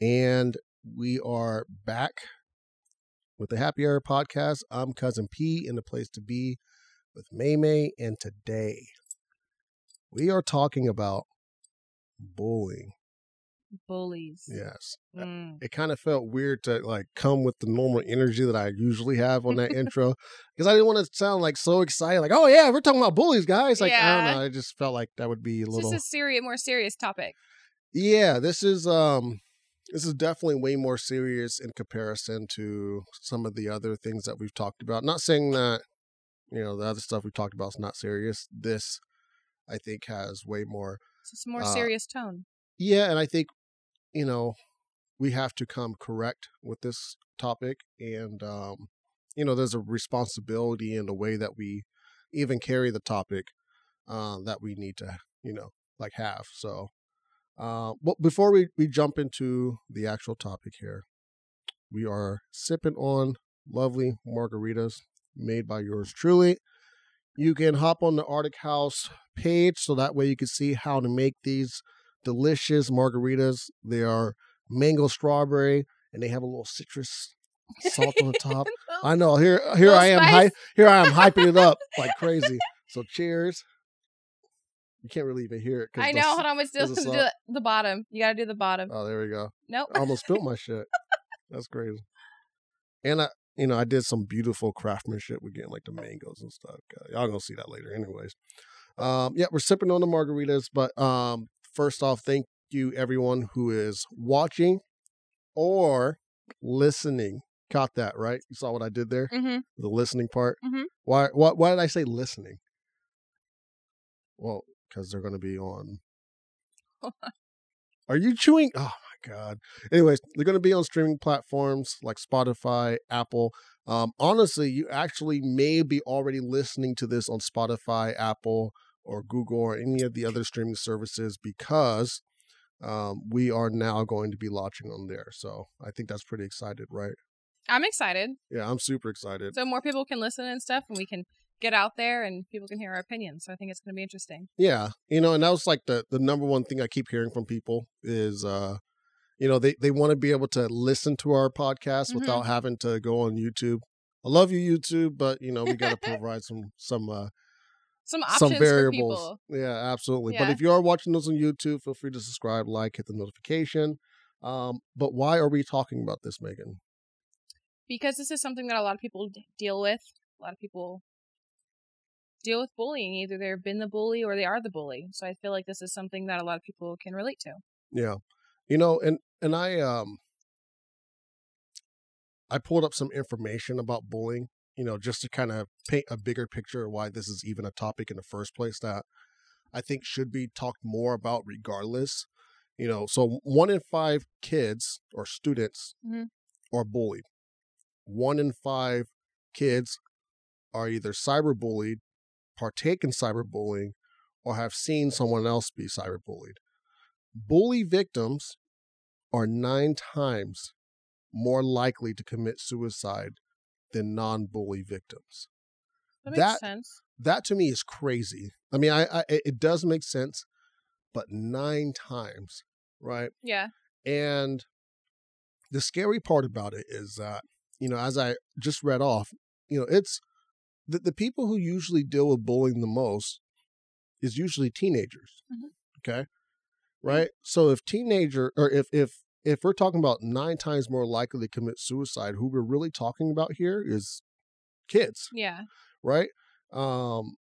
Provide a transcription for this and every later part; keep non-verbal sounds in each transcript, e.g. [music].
And we are back with the Happy Hour podcast. I'm Cousin P in the place to be with May May. And today we are talking about bullying. Bullies. Yes. Mm. It kind of felt weird to like come with the normal energy that I usually have on that [laughs] intro because I didn't want to sound like so excited, like, oh yeah, we're talking about bullies, guys. Like, I don't know. I just felt like that would be a It's little. just a serious, more serious topic. Yeah, this is um this is definitely way more serious in comparison to some of the other things that we've talked about. Not saying that you know the other stuff we've talked about is not serious. This I think has way more. It's a more Uh, serious tone. Yeah, and I think you know we have to come correct with this topic and um you know there's a responsibility in the way that we even carry the topic uh, that we need to you know like have so uh, but before we, we jump into the actual topic here we are sipping on lovely margaritas made by yours truly you can hop on the Artik House page so that way you can see how to make these delicious margaritas they are mango strawberry and they have a little citrus salt on the [laughs] top I know. Here, here I am. here I am hyping it up [laughs] like crazy. So cheers. You can't really even hear it. I know. Hold on. There's a do the, the bottom. You got to do the bottom. Oh, there we go. nope. I almost spilled my [laughs] shit. That's crazy. And I, you know, I did some beautiful craftsmanship with getting like the mangoes and stuff. Uh, Y'all gonna see that later, anyways. Um, yeah, we're sipping on the margaritas, but um, first off, thank you everyone who is watching or listening. Caught that right? You saw what I did there? Mm-hmm. the listening part. Mhm. Why? Why? Why did I say listening? Well, because they're going to be on. [laughs] Are you chewing? Oh my god. Anyways, they're going to be on streaming platforms like Spotify, Apple. Um, honestly, you actually may be already listening to this on Spotify, Apple, or Google, or any of the other streaming services because um, we are now going to be launching on there. So I think that's pretty excited, right? I'm excited. Yeah, I'm super excited. So more people can listen and stuff, and we can get out there and people can hear our opinions. So I think it's going to be interesting. Yeah, you know, and that was like the the number one thing I keep hearing from people is, uh, you know, they they want to be able to listen to our podcast Mhm. without having to go on YouTube. I love you, YouTube, but you know we got to [laughs] provide some some uh, Some options some for variables. people. Yeah, absolutely. But if you are watching this on YouTube, feel free to subscribe, like, hit the notification. Um, but why are we talking about this, Megan? because this is something that a lot of people deal with. A lot of people deal with bullying. Either they've been the bully or they are the bully. So I feel like this is something that a lot of people can relate to. Yeah. You know, and and I um I pulled up some information about bullying, you know, just to kind of paint a bigger picture of why this is even a topic in the first place that I think should be talked more about regardless. You know, so one in 5 kids or students Mhm. are bullied. One in 5 kids are either cyberbullied, partake in cyberbullying, or have seen someone else be cyberbullied bully victims are nine times more likely to commit suicide than non-bully victims. That makes That- sense. That to me is crazy. I mean, I, I it it does make sense, but nine times, right? Yeah. And the scary part about it is that, you know, as I just read off, you know, it's the, the people who usually deal with bullying the most is usually teenagers. Mhm. Okay. Right. So if teenager or if, if, if we're talking about nine times more likely to commit suicide, who we're really talking about here is kids Yeah. right? Um,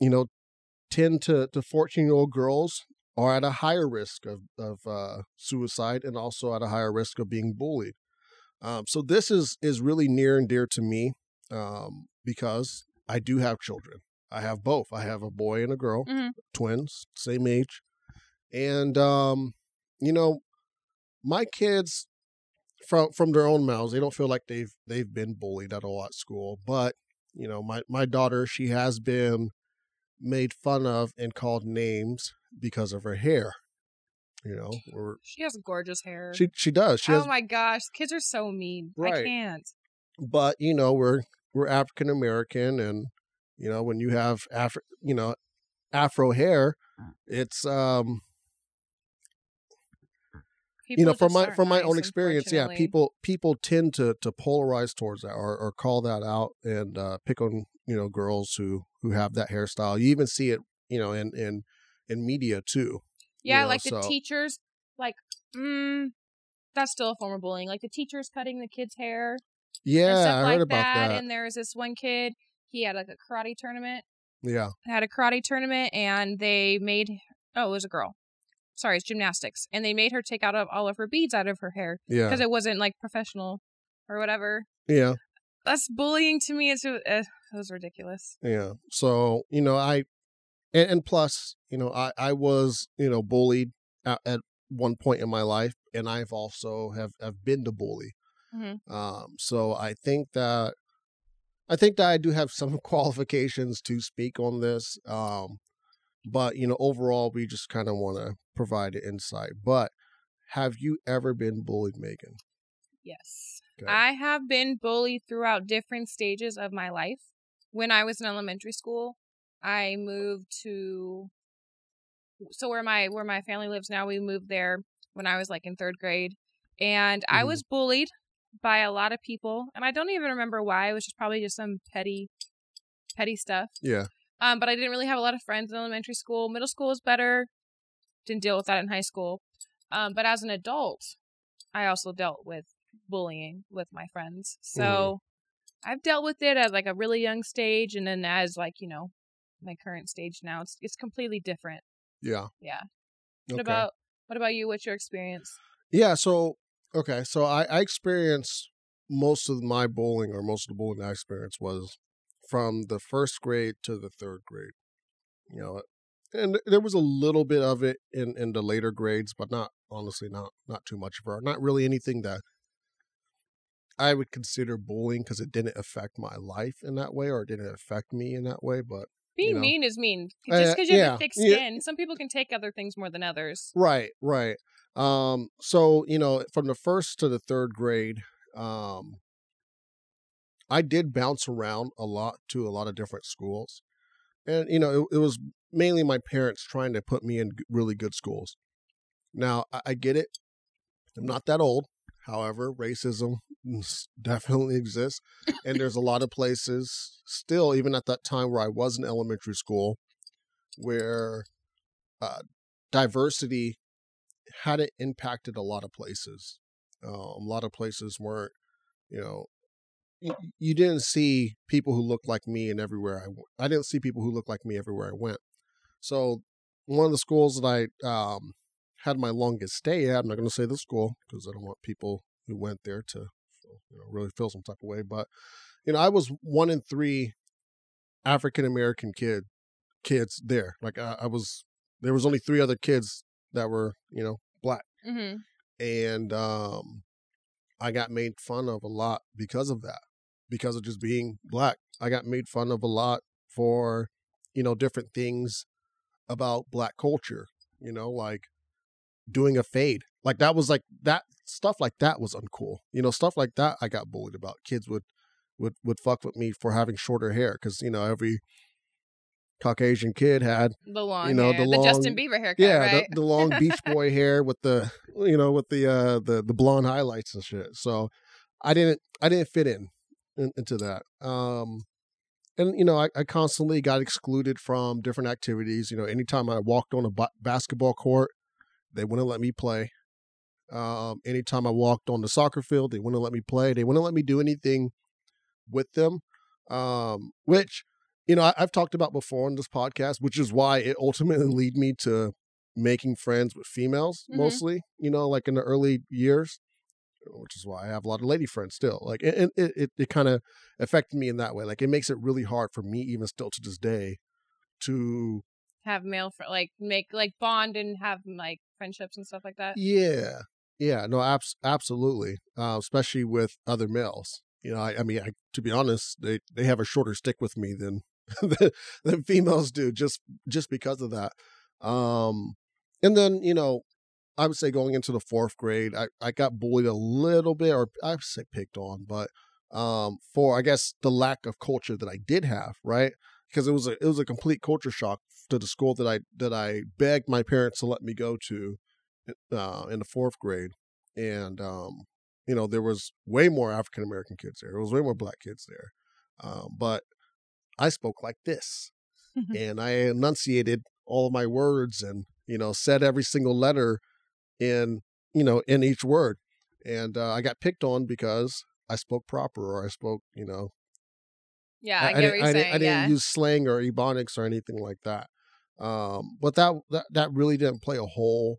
you know, 10 to, to 14 year old girls are at a higher risk of, of uh, suicide and also at a higher risk of being bullied. Um, so this is, is really near and dear to me um, because I do have children. I have both. I have a boy and a girl, Mhm. twins, same age. And, um, you know, my kids from from their own mouths, they don't feel like they've they've been bullied at all at school. But you know, my my daughter, she has been made fun of and called names because of her hair. You know, or She has gorgeous hair. she she does. She oh has, my gosh, kids are so mean. I can't. but you know, we're we're African American, and you know, when you have Afro, you know, Afro hair, it's um People you know from my from my own experience yeah people people tend to to polarize towards that or, or call that out and uh pick on you know girls who who have that hairstyle. You even see it you know in in in media too Yeah, know, like the so- teachers, like, mm, that's still a form of bullying. Like the teachers cutting the kids' hair yeah i like heard about that. that, And there was this one kid, he had like a karate tournament, yeah had a karate tournament, and they made, oh, it was a girl. Sorry, it's gymnastics. And they made her take out of all of her beads out of her hair yeah because it wasn't like professional or whatever. yeah That's bullying to me. It's, uh, it was ridiculous. Yeah. So, you know, I, and, and plus, you know, I, I was, you know, bullied at, at one point in my life and I've also have, have been to bully. Mhm. Um, so I think that, I think that I do have some [laughs] qualifications to speak on this. Um, but you know, overall, we just kind of want to provide insight. But have you ever been bullied, Megan? Yes. Okay. I have been bullied throughout different stages of my life. When I was in elementary school, I moved to so where my where my family lives now, we moved there when I was like in 3rd grade. And I Mhm. was bullied by a lot of people, and I don't even remember why. It was just probably just some petty petty stuff. Yeah. Um, but I didn't really have a lot of friends in elementary school. Middle school was better. Didn't deal with that in high school. Um, but as an adult, I also dealt with bullying with my friends. So I've dealt with it at like a really young stage, and then as like you know my current stage now, it's it's completely different. Yeah. Yeah. What Okay. about what about you? What's your experience? Yeah, so okay, so I, I experienced most of my bowling or most of the bowling I experienced was from the first grade to the third grade. You know, and there was a little bit of it in, in the later grades, but not honestly not not too much of it. Not really anything that I would consider bullying because it didn't affect my life in that way or it didn't affect me in that way. But Being know. mean is mean. Uh, Just because you have yeah, a thick yeah. skin, some people can take other things more than others. Right, right. Um, so you know, from the first to the third grade, um, I did bounce around a lot to a lot of different schools, and you know, it, it was mainly my parents trying to put me in really good schools. Now, I, I get it. I'm not that old. However, racism [laughs] definitely exists, and there's a [laughs] lot of places still, even at that time where I was in elementary school, where uh, diversity hadn't impacted a lot of places. Uh, a lot of places weren't, you know, you, you didn't see people who looked like me and everywhere I went. I didn't see people who looked like me everywhere I went. So one of the schools that I um, had my longest stay at, I'm not going to say the school because I don't want people who went there to you know, really feel some type of way. But you know, I was one in three African American kid kids there. Like I, I was, there was only three other kids that were you know black. Hmm and um i got made fun of a lot because of that because of just being black. I got made fun of a lot for you know different things about black culture you know like doing a fade. Like that was like that stuff like that was uncool. You know stuff like that i got bullied about. Kids would would would fuck with me for having shorter hair because you know every caucasian kid had The long, you know, hair. the the, Justin long- Bieber haircut, yeah, right? the, the long Beach [laughs] Boy hair with the you know with the uh the the blonde highlights and shit. So I didn't I didn't fit in, in into that. Um, and you know I, I constantly got excluded from different activities. You know, anytime I walked on a basketball court, they wouldn't let me play. Um, anytime I walked on the soccer field, they wouldn't let me play. They wouldn't let me do anything with them. Um, which you know I, I've talked about before on this podcast, which is why it ultimately lead me to making friends with females Mhm. mostly. You know, like in the early years, which is why I have a lot of lady friends still. Like, and it it, it kind of affected me in that way. Like, it makes it really hard for me, even still to this day, to have male fr- like make like bond and have like friendships and stuff like that. Yeah, yeah, no, abs- absolutely, uh, especially with other males. You know, I, I mean, I, to be honest, they they have a shorter stick with me than [laughs] than, females do, just just because of that. Um, and then you know, I would say going into the fourth grade, I I got bullied a little bit, or I would say picked on, but um, for I guess the lack of culture that I did have, right? Because it was a it was a complete culture shock to the school that I that I begged my parents to let me go to uh, in the fourth grade. and um, you know there was way more African American kids there. There was way more black kids there, um, but I spoke like this, and I enunciated all of my words, and you know said every single letter in you know in each word, and uh, I got picked on because I spoke proper or I spoke you know yeah, I, I get didn't, what you're I, saying. didn't, I didn't use slang or ebonics or anything like that. Um, but that, that that really didn't play a whole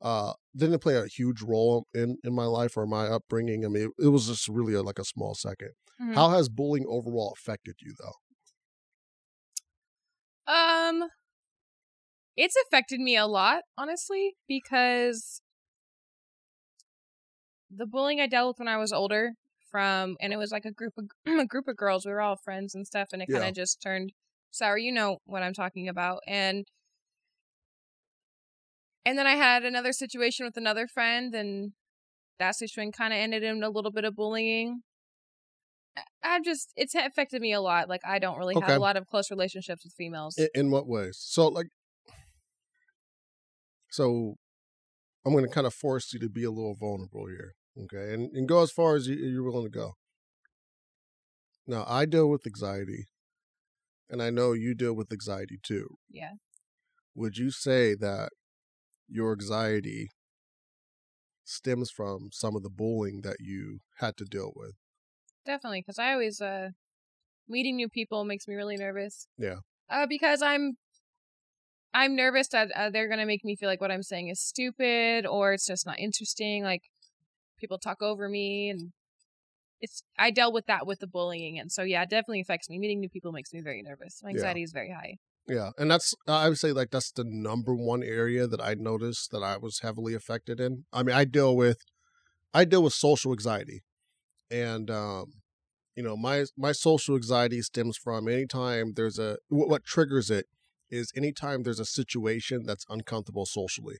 uh didn't play a huge role in in my life or my upbringing. I mean, it, it was just really a, like a small 2nd Mhm. How has bullying overall affected you though? Um, it's affected me a lot, honestly, because the bullying I dealt with when I was older, from and it was like a group of [clears throat] a group of girls. We were all friends and stuff, and it kind of just turned sour. You know what I'm talking about, and and then I had another situation with another friend, and that situation kind of ended in a little bit of bullying. I- I've just it's affected me a lot. Like I don't really Okay. have a lot of close relationships with females. In, in what ways? So like, so I'm going to kind of force you to be a little vulnerable here, okay, and and go as far as you, you're willing to go. Now, I deal with anxiety, and I know you deal with anxiety too. yeah. would you say that your anxiety stems from some of the bullying that you had to deal with? Definitely, because I always uh meeting new people makes me really nervous. Yeah. Uh, because I'm I'm nervous that uh, they're gonna make me feel like what I'm saying is stupid or it's just not interesting. Like people talk over me, and it's I dealt with that with the bullying, and so yeah, it definitely affects me. Meeting new people makes me very nervous. My Yeah. anxiety is very high. Yeah, and that's I would say like that's the number one area that I noticed that I was heavily affected in. I mean, I deal with I deal with social anxiety, and um, you know my my social anxiety stems from anytime there's a what, what triggers it is anytime there's a situation that's uncomfortable socially.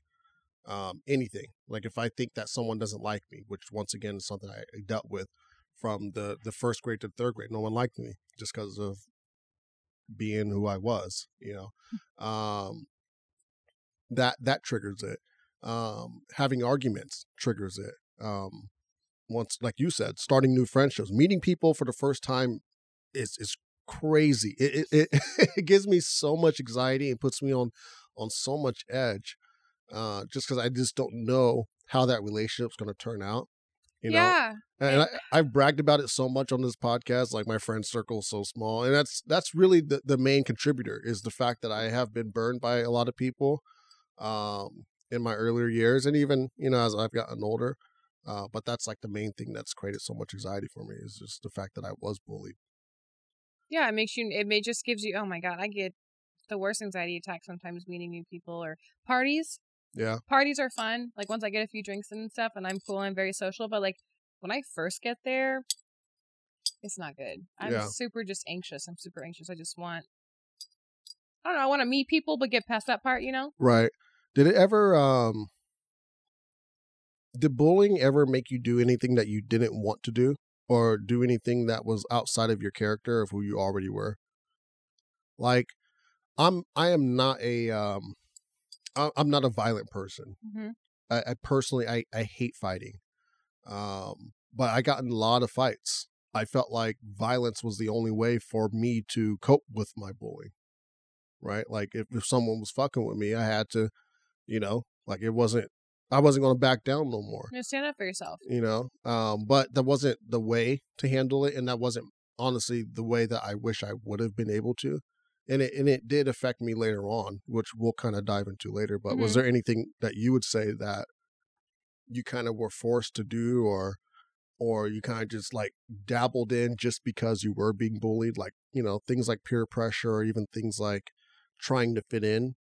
Um, anything like if I think that someone doesn't like me, which once again is something I, I dealt with from the the first grade to third grade. No one liked me just because of being who I was, you know. Um that that triggers it. Um having arguments triggers it. Um once like you said, starting new friendships, meeting people for the first time is is crazy. It it, it, [laughs] it gives me so much anxiety and puts me on on so much edge. Uh just cuz I just don't know how that relationship's going to turn out. You know, yeah, and I, I've bragged about it so much on this podcast. Like my friend circle is so small, and that's that's really the, the main contributor is the fact that I have been burned by a lot of people um, in my earlier years, and even you know as I've gotten older. Uh, but that's like the main thing that's created so much anxiety for me is just the fact that I was bullied. yeah. It makes you. It may just gives you. Oh my god, I get the worst anxiety attack sometimes meeting new people or parties. Yeah, parties are fun. Like once I get a few drinks and stuff, and I'm cool, I'm very social. But like when I first get there, it's not good. I'm Yeah. super just anxious. I'm super anxious. I just want, I don't know. I want to meet people, but get past that part. You know? right. Did it ever? um Did bullying ever make you do anything that you didn't want to do, or do anything that was outside of your character of who you already were? Like, I'm I am not a um, I'm not a violent person. hmm I, I personally I, I hate fighting. Um, but I got in a lot of fights. I felt like violence was the only way for me to cope with my bullying. Right? Like if, if someone was fucking with me, I had to, you know, like it wasn't I wasn't gonna back down no more. You stand up for yourself. You know? Um, but that wasn't the way to handle it and that wasn't honestly the way that I wish I would have been able to. And it and it did affect me later on, which we'll kind of dive into later. But was Mhm. there anything that you would say that you kind of were forced to do or or you kind of just like dabbled in just because you were being bullied like you know things like peer pressure or even things like trying to fit in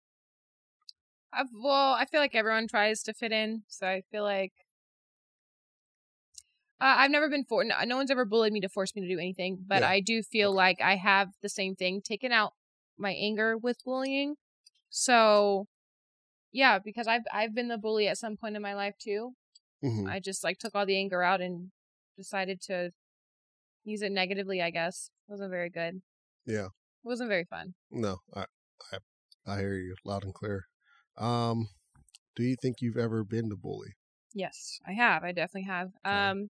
I've, well, I feel like everyone tries to fit in, so I feel like uh, I've never been for. No, no one's ever bullied me to force me to do anything, but Yeah. I do feel Okay. like I have the same thing taken out my anger with bullying. So, yeah, because I've I've been the bully at some point in my life too. Mhm. I just like took all the anger out and decided to use it negatively. I guess it wasn't very good. Yeah. It wasn't very fun. no I, I i hear you loud and clear um do you think you've ever been the bully Yes, I have. I definitely have. Okay. Um,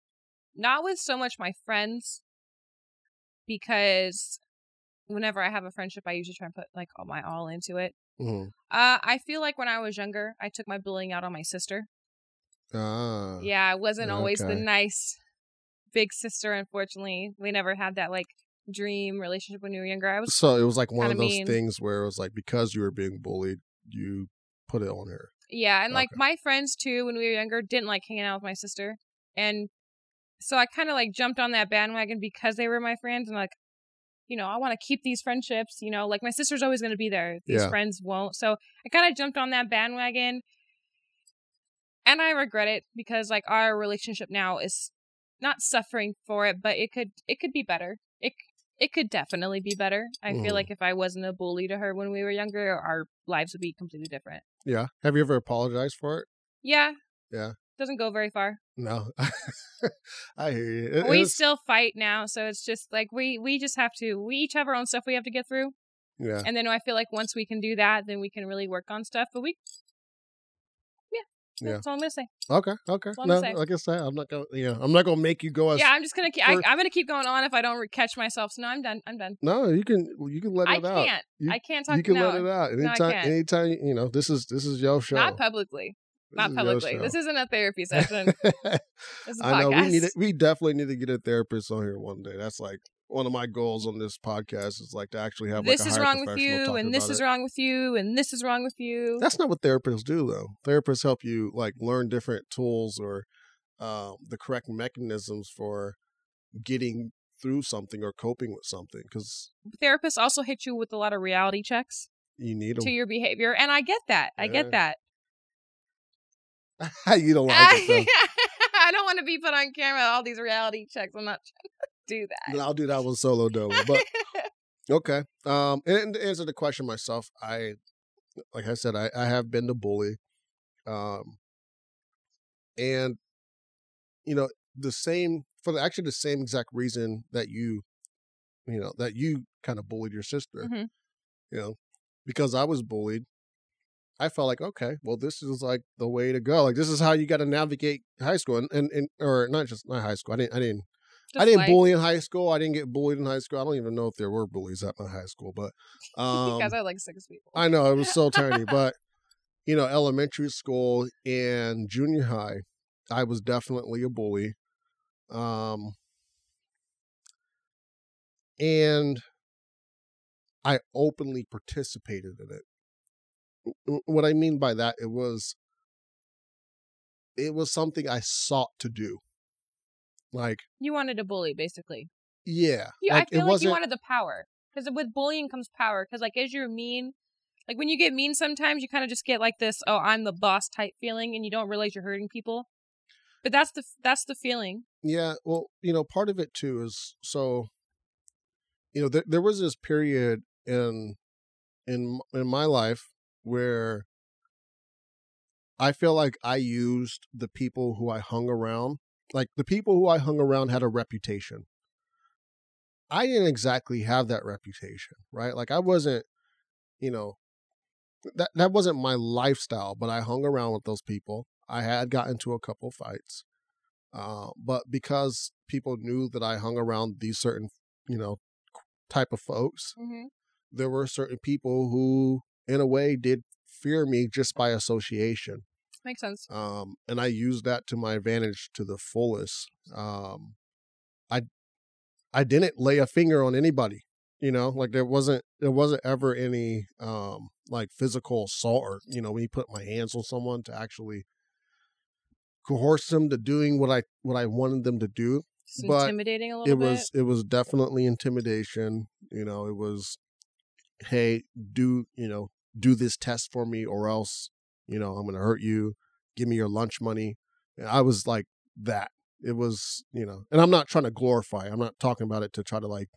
not with so much my friends, because whenever I have a friendship, I usually try and put like all my all into it. Mhm. Uh, I feel like when I was younger, I took my bullying out on my sister. Ah. Yeah, I wasn't always the nice big sister. Unfortunately, we never had that like dream relationship when we were younger. I was So it was like one of those mean. things where it was like because you were being bullied, you put it on her. Yeah, and like my friends too, when we were younger, didn't like hanging out with my sister, and so I kind of like jumped on that bandwagon because they were my friends, and like, you know, I want to keep these friendships. You know, like my sister's always going to be there; these Yeah. friends won't. So I kind of jumped on that bandwagon, and I regret it because like our relationship now is not suffering for it, but it could it could be better. It it could definitely be better. I Mhm. feel like if I wasn't a bully to her when we were younger, our lives would be completely different. Yeah. Have you ever apologized for it? Yeah. Yeah. Doesn't go very far. No. [laughs] I hear you. It- we it's- still fight now, so it's just like we we just have to we each have our own stuff we have to get through. yeah. And then I feel like once we can do that, then we can really work on stuff. But we Yeah. That's all I'm gonna say. Okay. Okay. No, like I said, I'm not gonna. Yeah, I'm not gonna make you go as. yeah, I'm just gonna keep I, I'm gonna keep going on if I don't re- catch myself. So no, I'm done. I'm done. No, you can. You can let I it out. I can't. You- I can't talk You can no, let it out anytime. can't. anytime you know. This is this is your show. Not publicly. This Not publicly. This isn't a therapy [laughs] session. This is a I know we need it. We definitely need to get a therapist on here one day. That's like one of my goals on this podcast is like to actually have. this like a is wrong with you, and this is it. wrong with you, and this is wrong with you. That's not what therapists do, though. Therapists help you like learn different tools or um, the correct mechanisms for getting through something or coping with something because Therapists also hit you with a lot of reality checks you need to them. your behavior, and I get that. I get that. [laughs] you don't like it. [laughs] I don't want to be put on camera. All these reality checks. I'm not [laughs] trying to do that. I'll do that one solo dolo. But [laughs] okay. Um and to answer the question myself, I like I said, I, I have been the bully. Um and you know, the same for the actually the same exact reason that you you know, that you kind of bullied your sister. Mhm. You know, because I was bullied. I felt like, okay, well, this is like the way to go. Like this is how you got to navigate high school, and, and and or not just not high school. I didn't I didn't I didn't like- bully in high school. I didn't get bullied in high school. I don't even know if there were bullies at my high school, but um, you guys are like six people. I know it was so tiny. [laughs] But you know, elementary school and junior high, I was definitely a bully. Um, and I openly participated in it. What I mean by that, it was it was something I sought to do. Like, You wanted to bully, basically. yeah, You, like I feel it like wasn't. you wanted the power because with bullying comes power. Because like as you're mean, like when you get mean, sometimes you kind of just get like this, oh, I'm the boss type feeling, and you don't realize you're hurting people. But that's the that's the feeling. Yeah, well, you know, part of it too is so. You know, there there was this period in in in my life where I feel like I used the people who I hung around, like the people who I hung around had a reputation. I didn't exactly have that reputation, right? Like I wasn't, you know, that that wasn't my lifestyle, but I hung around with those people. I had gotten into a couple fights. Uh, but because people knew that I hung around these certain, you know, type of folks, Mm-hmm. there were certain people who, in a way, did fear me just by association. Makes sense. Um, and I used that to my advantage to the fullest. Um, I, I didn't lay a finger on anybody. You know, like there wasn't there wasn't ever any um like physical assault or you know when you put my hands on someone to actually coerce them to doing what I what I wanted them to do but intimidating a little it bit. was it was definitely intimidation you know it was hey do you know do this test for me or else you know i'm gonna hurt you give me your lunch money and i was like that it was you know and i'm not trying to glorify i'm not talking about it to try to like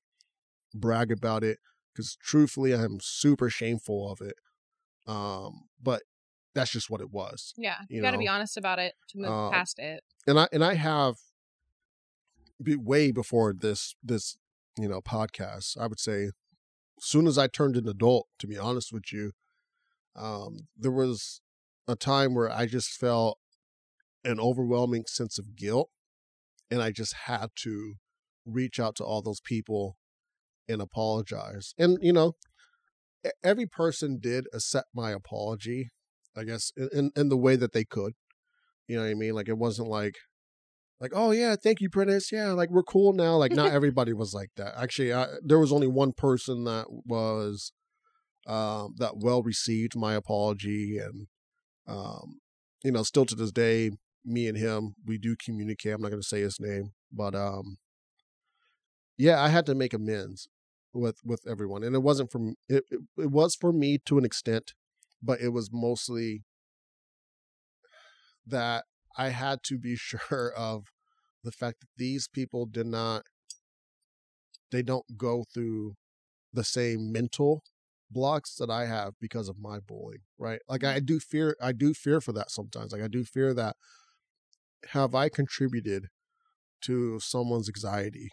brag about it because truthfully i'm super shameful of it um but that's just what it was yeah, you, you got to be honest about it to move uh, past it. and I and I have be, way before this this you know podcast. I would say, as soon as I turned an adult, to be honest with you, um, there was a time where I just felt an overwhelming sense of guilt. And I just had to reach out to all those people and apologize. And, you know, every person did accept my apology, I guess, in, in the way that they could. You know what I mean? Like, it wasn't like, like, oh yeah, thank you, Prentice. Yeah, like we're cool now. Like, not [laughs] everybody was like that. Actually, I, there was only one person that was um, that well received my apology, and um, you know, still to this day, me and him, we do communicate. I'm not going to say his name, but um, yeah, I had to make amends with with everyone, and it wasn't from it, it. It was for me to an extent, but it was mostly that I had to be [laughs] sure of the fact that these people did not. They don't go through the same mental blocks that I have because of my bullying, right? Like I do fear I do fear for that sometimes. Like I do fear that have I contributed to someone's anxiety?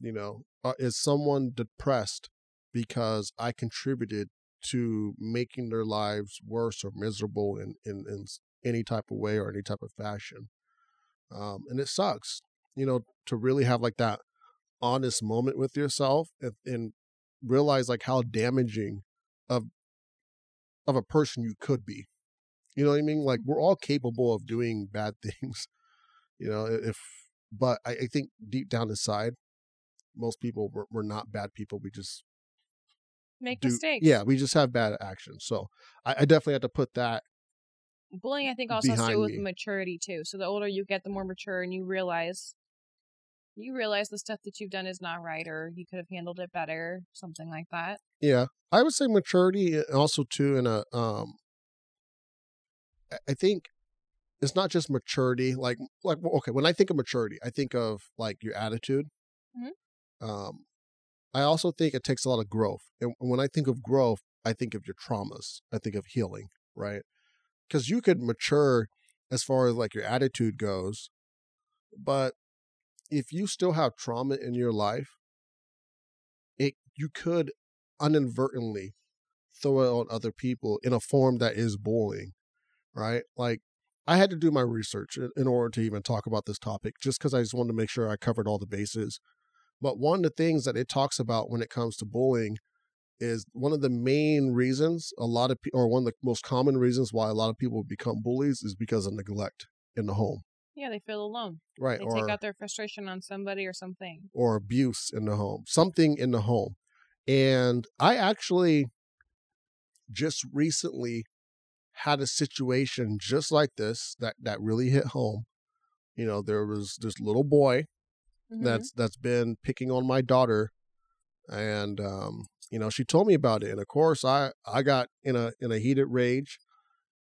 You know, uh, is someone depressed because I contributed to making their lives worse or miserable in, in, in any type of way or any type of fashion? Um, and it sucks, you know, to really have like that honest moment with yourself and, and realize like how damaging of of a person you could be. You know what I mean? Like we're all capable of doing bad [laughs] things. You know, if but I, I think deep down inside, most people we're, we're not bad people. We just Make do mistakes. yeah, we just have bad actions. So I, I definitely have to put that Bullying, I think, also has to do with me. maturity too. So the older you get, the more mature, and you realize you realize the stuff that you've done is not right, or you could have handled it better, something like that. Yeah, I would say maturity, also too in a um. I- think it's not just maturity. Like like okay, when I think of maturity, I think of like your attitude. Mhm. Um, I also think it takes a lot of growth, and when I think of growth, I think of your traumas. I think of healing, right? Because you could mature as far as like your attitude goes, but if you still have trauma in your life, it you could inadvertently throw it on other people in a form that is bullying, right? Like I had to do my research in, order to even talk about this topic, just because I just wanted to make sure I covered all the bases. But one of the things that it talks about when it comes to bullying is one of the main reasons a lot of people, or one of the most common reasons why a lot of people become bullies is because of neglect in the home, Yeah, they feel alone. right? They or take out their frustration on somebody or something. or abuse in the home, something in the home. And I actually just recently had a situation just like this that that really hit home. You know, there was this little boy Mhm. that's that's been picking on my daughter and um you know she told me about it and of course i i got in a in a heated rage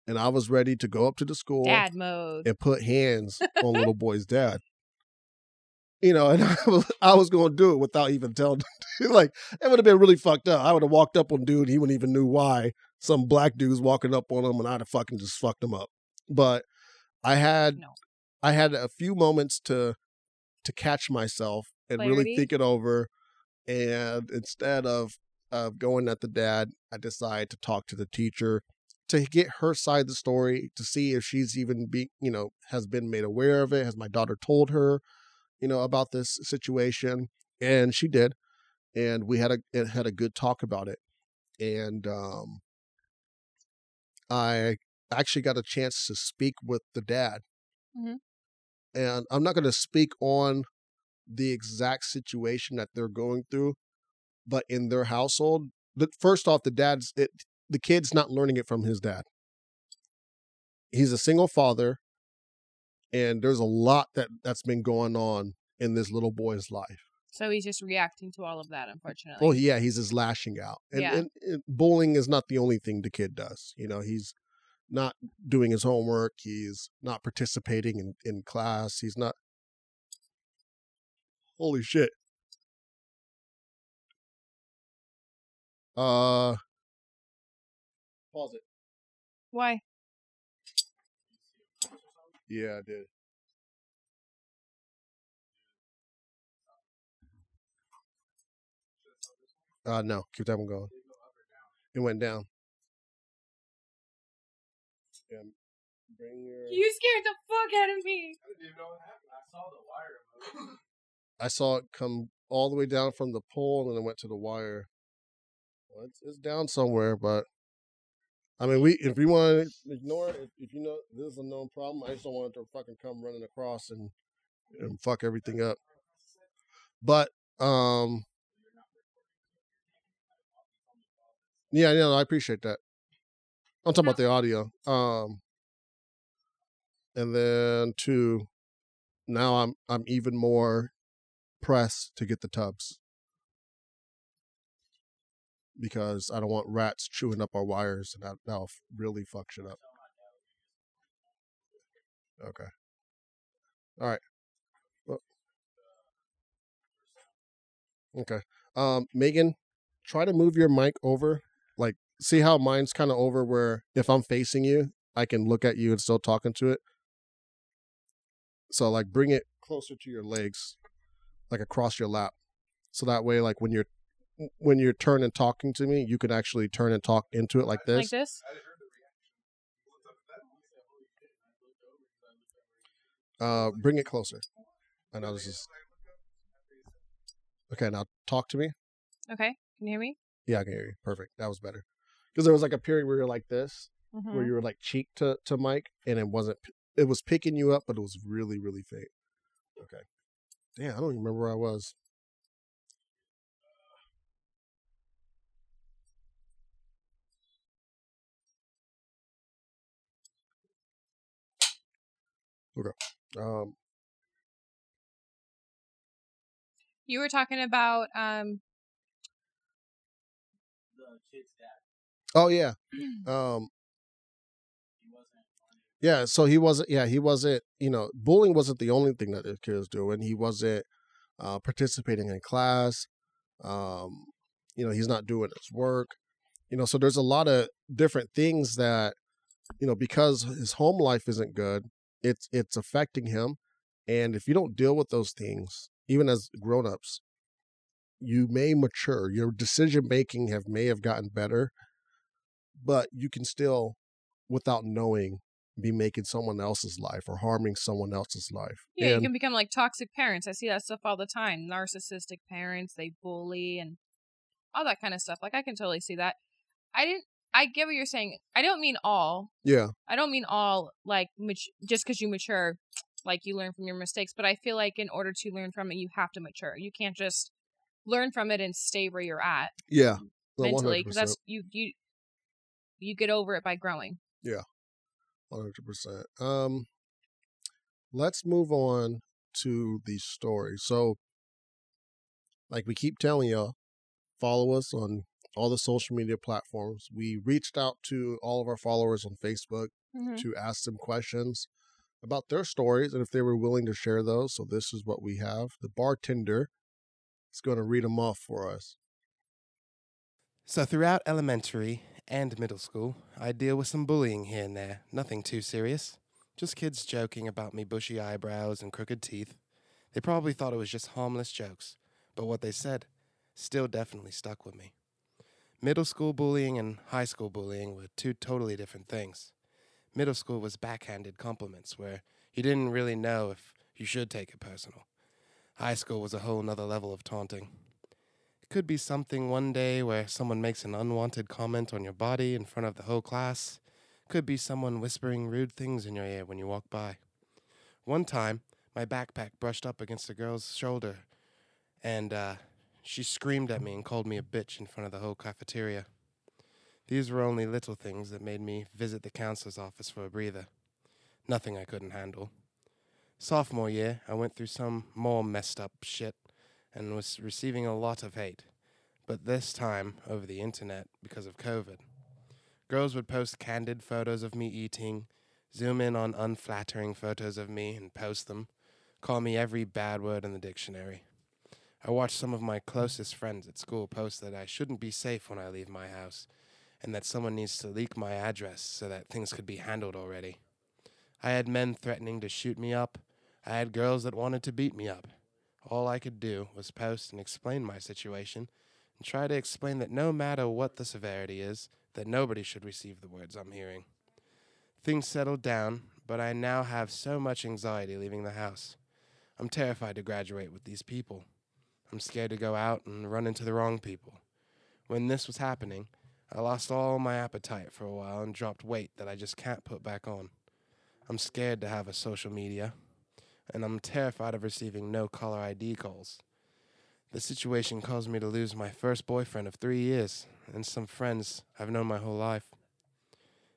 and i was ready to go up to the school dad mode. and put hands on little [laughs] boy's dad. You know, and [laughs] I was I was going to do it without even telling. [laughs] like it would have been really fucked up. I would have walked up on dude. He wouldn't even knew why. Some black dude's walking up on him, and I'd have fucking just fucked him up. But I had No. I had a few moments to to catch myself and really think it over. And instead of of going at the dad, I decided to talk to the teacher to get her side of the story to see if she's even be you know has been made aware of it. Has my daughter told her, you know, about this situation? And she did, and we had a had a good talk about it. And um, I actually got a chance to speak with the dad. Mhm. And I'm not going to speak on the exact situation that they're going through, but in their household, first off, the dad's it, the kid's not learning it from his dad. He's a single father, and there's a lot that that's been going on in this little boy's life. So he's just reacting to all of that, unfortunately. Well, yeah, he's just lashing out, and, Yeah. and, and bullying is not the only thing the kid does. You know, he's not doing his homework. He's not participating in in class. He's not. Holy shit. Uh. Pause it. Why? Yeah, I did. Uh no, keep that one going. It went down. Yeah, bring your. You scared the fuck out of me. I didn't even know what happened. I saw the wire. [coughs] I saw it come all the way down from the pole and then it went to the wire. Well, it's, it's down somewhere, but I mean, we if we want to ignore it, if, if you know this is a known problem, I just don't want it to fucking come running across and and fuck everything up. But um, yeah, yeah, I appreciate that. I'm talking about the audio. Um, and then two, now I'm I'm even more pressed to get the tubs because I don't want rats chewing up our wires, and that, that'll really fuck shit up. Okay. All right. Well, okay. Um, Megan, try to move your mic over. Like, see how mine's kind of over where if I'm facing you, I can look at you and still talking to it. So, like, bring it closer to your legs, like across your lap. So that way, like when you're when you're turning talking to me, you can actually turn and talk into it like this. Like this? I heard the reaction. He looked up at that and he said, holy shit. And I looked over because I looked over. Uh, bring it closer. I know this is okay. Now talk to me. Okay. Can you hear me? Yeah, I can hear you. Perfect. That was better. Because there was like a period where you're like this, Mhm. where you were like cheek to to mic, and it wasn't. It was picking you up, but it was really really faint. Okay. Damn, I don't even remember where I was. Okay. Um. You were talking about um The kid's dad. Oh yeah. [clears throat] Um. He wasn't. on it. Yeah, so he wasn't. Yeah, he wasn't. You know, bullying wasn't the only thing that the kid was doing. He wasn't uh, participating in class. Um, you know, he's not doing his work. You know, so there's a lot of different things that, you know, because his home life isn't good, it's it's affecting him. And if you don't deal with those things, even as grown-ups, you may mature. Your decision making have may have gotten better, but you can still, without knowing, be making someone else's life or harming someone else's life. Yeah, you can become like toxic parents. I see that stuff all the time. Narcissistic parents, they bully and all that kind of stuff. Like I can totally see that. I didn't I get what you're saying. I don't mean all. yeah, I don't mean all like mat- just because you mature, like you learn from your mistakes. But I feel like in order to learn from it, you have to mature. You can't just learn from it and stay where you're at yeah, No, mentally because that's you you you get over it by growing. Yeah. One hundred percent. Um, let's move on to the story. So, like we keep telling y'all, follow us on all the social media platforms. We reached out to all of our followers on Facebook mm-hmm. to ask them questions about their stories and if they were willing to share those. So this is what we have. The bartender is going to read them off for us. So, throughout elementary and middle school, I deal with some bullying here and there. Nothing too serious. Just kids joking about me bushy eyebrows and crooked teeth. They probably thought it was just harmless jokes, but what they said still definitely stuck with me. Middle school bullying and high school bullying were two totally different things. Middle school was backhanded compliments where you didn't really know if you should take it personal. High school was a whole nother level of taunting. It could be something one day where someone makes an unwanted comment on your body in front of the whole class. Could be someone whispering rude things in your ear when you walk by. One time, my backpack brushed up against a girl's shoulder, and uh, she screamed at me and called me a bitch in front of the whole cafeteria. These were only little things that made me visit the counselor's office for a breather. Nothing I couldn't handle. Sophomore year, I went through some more messed up shit and was receiving a lot of hate, but this time over the internet because of COVID. Girls would post candid photos of me eating, zoom in on unflattering photos of me and post them, call me every bad word in the dictionary. I watched some of my closest friends at school post that I shouldn't be safe when I leave my house, and that someone needs to leak my address so that things could be handled already. I had men threatening to shoot me up. I had girls that wanted to beat me up. All I could do was post and explain my situation and try to explain that no matter what the severity is, that nobody should receive the words I'm hearing. Things settled down, but I now have so much anxiety leaving the house. I'm terrified to graduate with these people. I'm scared to go out and run into the wrong people. When this was happening, I lost all my appetite for a while and dropped weight that I just can't put back on. I'm scared to have a social media, and I'm terrified of receiving no caller ID calls. The situation caused me to lose my first boyfriend of three years and some friends I've known my whole life.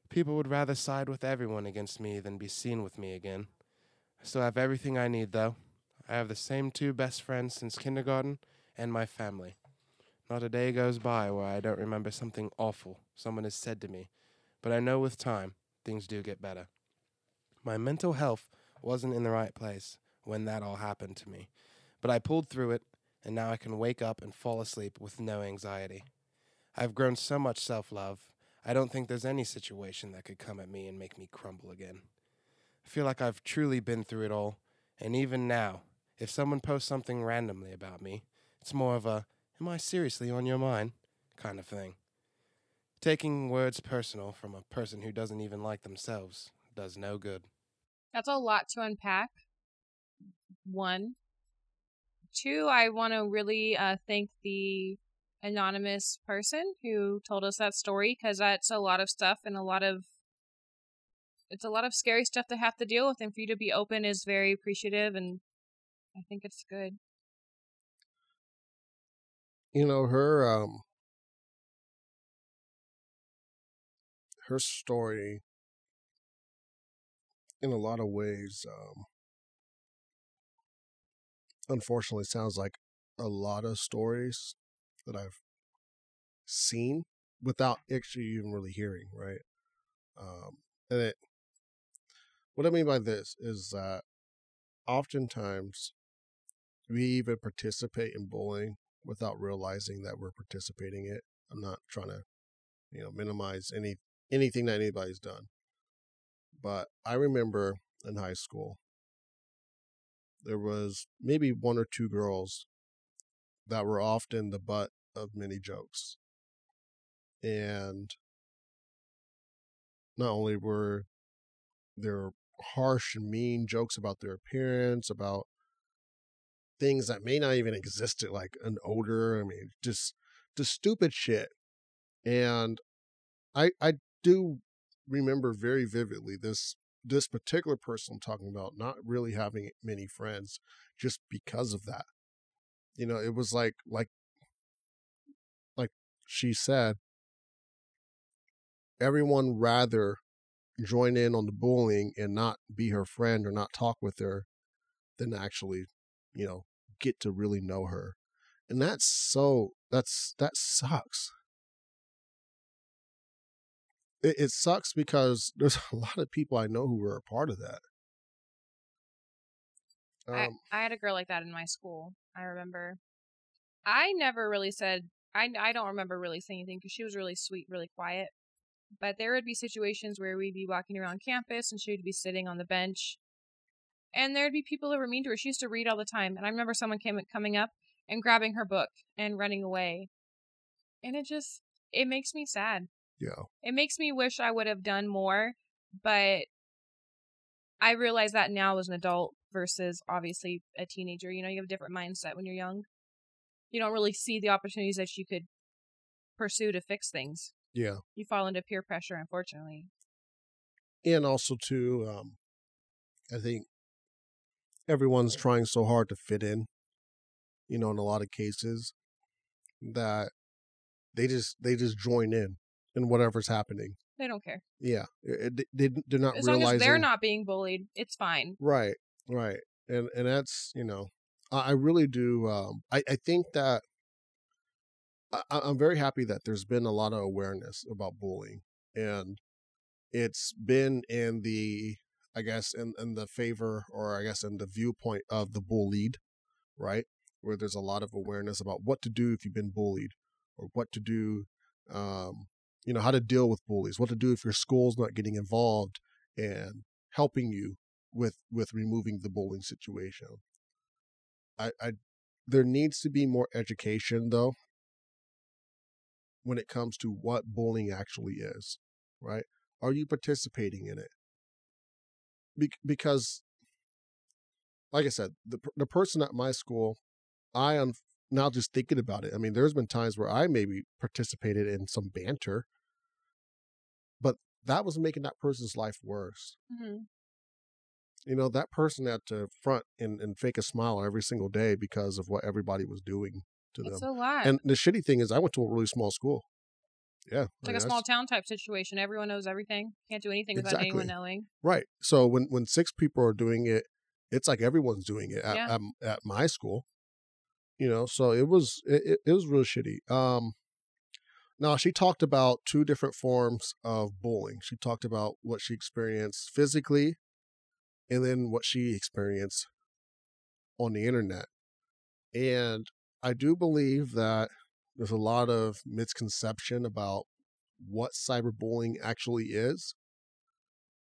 People would rather side with everyone against me than be seen with me again. I still have everything I need, though. I have the same two best friends since kindergarten and my family. Not a day goes by where I don't remember something awful someone has said to me, but I know with time things do get better. My mental health wasn't in the right place when that all happened to me, but I pulled through it, and now I can wake up and fall asleep with no anxiety. I've grown so much self love, I don't think there's any situation that could come at me and make me crumble again. I feel like I've truly been through it all, and even now, if someone posts something randomly about me, it's more of a, am I seriously on your mind? kind of thing. Taking words personal from a person who doesn't even like themselves does no good. That's a lot to unpack. One. Two, I want to really uh, thank the anonymous person who told us that story because that's a lot of stuff and a lot of it's a lot of scary stuff to have to deal with and for you to be open is very appreciative and I think it's good. You know, her um her story in a lot of ways um unfortunately sounds like a lot of stories that I've seen without actually even really hearing, right? Um and it what I mean by this is that oftentimes we even participate in bullying without realizing that we're participating in it. I'm not trying to, you know, minimize any anything that anybody's done. But I remember in high school there was maybe one or two girls that were often the butt of many jokes. And not only were there harsh and mean jokes about their appearance, about things that may not even exist, like an odor. I mean, just just stupid shit. And I I do remember very vividly this this particular person I'm talking about not really having many friends just because of that. You know, it was like like like she said everyone rather join in on the bullying and not be her friend or not talk with her than actually, you know, get to really know her. And that's so that's that sucks. It, it sucks because there's [laughs] a lot of people I know who were a part of that. I, Um, I had a girl like that in my school. I remember. I never really said. I I don't remember really saying anything because she was really sweet, really quiet. But there would be situations where we'd be walking around campus and she would be sitting on the bench, and there'd be people who were mean to her. She used to read all the time, and I remember someone came coming up and grabbing her book and running away, and it just it makes me sad. yeah. It makes me wish I would have done more, but I realize that now as an adult versus obviously a teenager. You know, you have a different mindset when you're young. You don't really see the opportunities that you could pursue to fix things. Yeah. You fall into peer pressure, unfortunately. and also too um i think everyone's trying so hard to fit in you know in a lot of cases that they just they just join in in whatever's happening They don't care. yeah it- they, they're not As long as they're not being bullied, it's fine. right right and and that's you know i, I really do um i i think that I- i'm very happy that there's been a lot of awareness about bullying and it's been in the i guess in, in the favor or i guess in the viewpoint of the bullied right? Where there's a lot of awareness about what to do if you've been bullied or what to do um you know how to deal with bullies what to do if your school's not getting involved and helping you with with removing the bullying situation. I i there needs to be more education though. When it comes to what bullying actually is right? Are you participating in it Be- because, like I said, the the person at my school, I am now just thinking about it. I mean, there's been times where I maybe participated in some banter, but that was making that person's life worse. hmm You know, that person had to front and, and fake a smile every single day because of what everybody was doing to them. It's lot. And the shitty thing is, I went to a really small school. Yeah, it's like a small town type situation. Everyone knows everything. Can't do anything without anyone knowing. right. So when when six people are doing it, it's like everyone's doing it at Yeah. at, at my school. You know, so it was it, it, it was real shitty. Um, now she talked about two different forms of bullying. She talked about what she experienced physically, and then what she experienced on the internet. And I do believe that there's a lot of misconception about what cyberbullying actually is.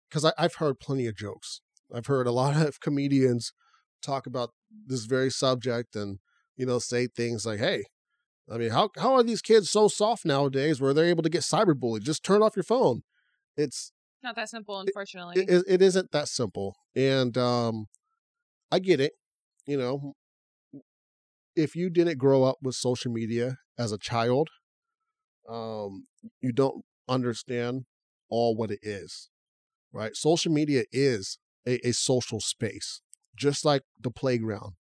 Because I've heard plenty of jokes. I've heard a [laughs] lot of comedians talk about this very subject and, you know, say things like, hey, I mean, how, how are these kids so soft nowadays where they're able to get cyberbullied? Just turn off your phone. It's Not that simple, unfortunately. it, it, it isn't that simple and um i get it you know if you didn't grow up with social media as a child um you don't understand all what it is right? Social media is a, a social space just like the playground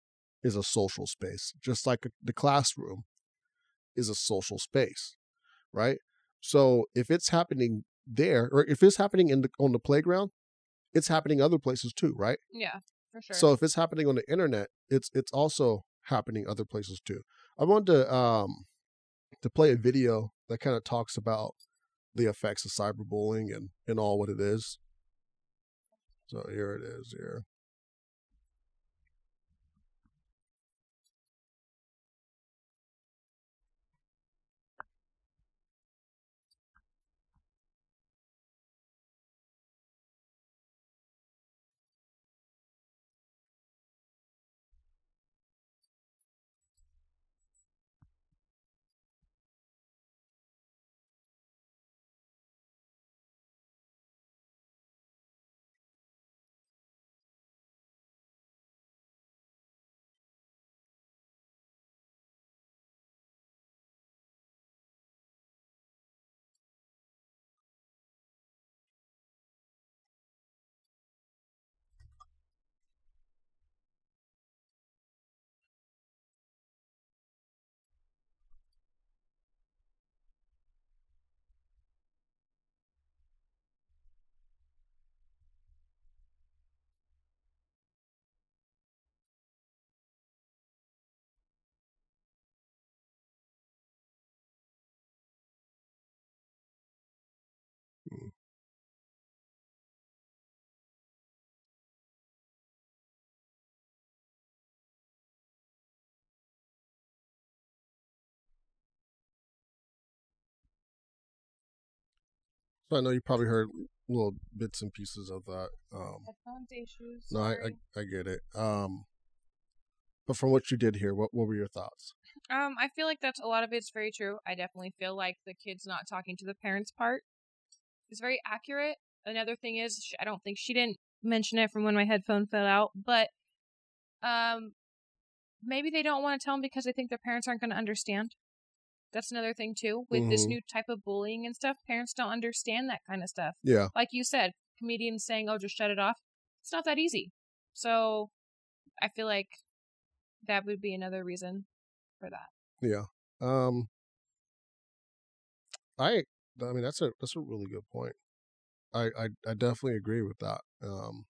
is a social space just like the classroom is a social space right? So if it's happening there or if it's happening in the on the playground it's happening other places too right? Yeah, for sure. so if it's happening on the internet it's it's also happening other places too. I wanted to um to play a video that kind of talks about the effects of cyberbullying and and all what it is. So here it is here so i know you probably heard little bits and pieces of that um Headphones issues. no I. I i get it um but from what you did here what what were your thoughts Um, I feel like that's a lot of it's very true. I definitely feel like the kids not talking to the parents part is very accurate. Another thing is, sh- I don't think she didn't mention it from when my headphone fell out, but um, maybe they don't want to tell them because they think their parents aren't going to understand. That's another thing too with this Mhm. new type of bullying and stuff. Parents don't understand that kind of stuff. yeah Like you said, comedians saying, "Oh, just shut it off." It's not that easy. So, I feel like that would be another reason for that. Yeah. Um I I mean that's a that's a really good point. I I, I definitely agree with that. Um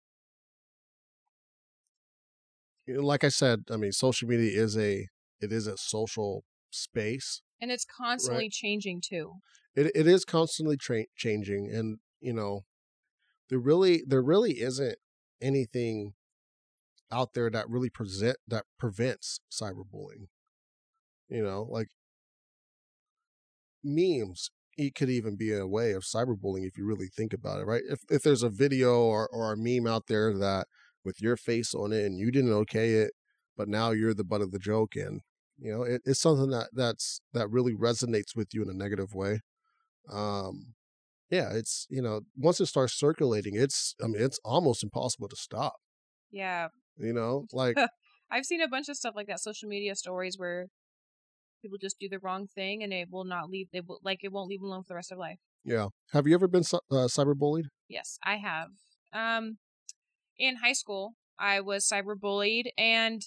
like I said, I mean social media is a it is a social space. And it's constantly changing too. It it is constantly tra- changing and you know there really there really isn't anything out there that really present that prevents cyberbullying. You know, like memes it could even be a way of cyberbullying if you really think about it, right? If if there's a video or, or a meme out there that with your face on it and you didn't okay it, but now you're the butt of the joke and you know, it, it's something that that's that really resonates with you in a negative way. Um yeah, it's you know once it starts circulating, it's I mean it's almost impossible to stop. Yeah. You know, [laughs] like I've seen a bunch of stuff like that, social media stories where people just do the wrong thing and it will not leave. They will like it won't leave them alone for the rest of their life. yeah. Have you ever been uh, cyberbullied? Yes, I have. Um, in high school, I was cyberbullied, and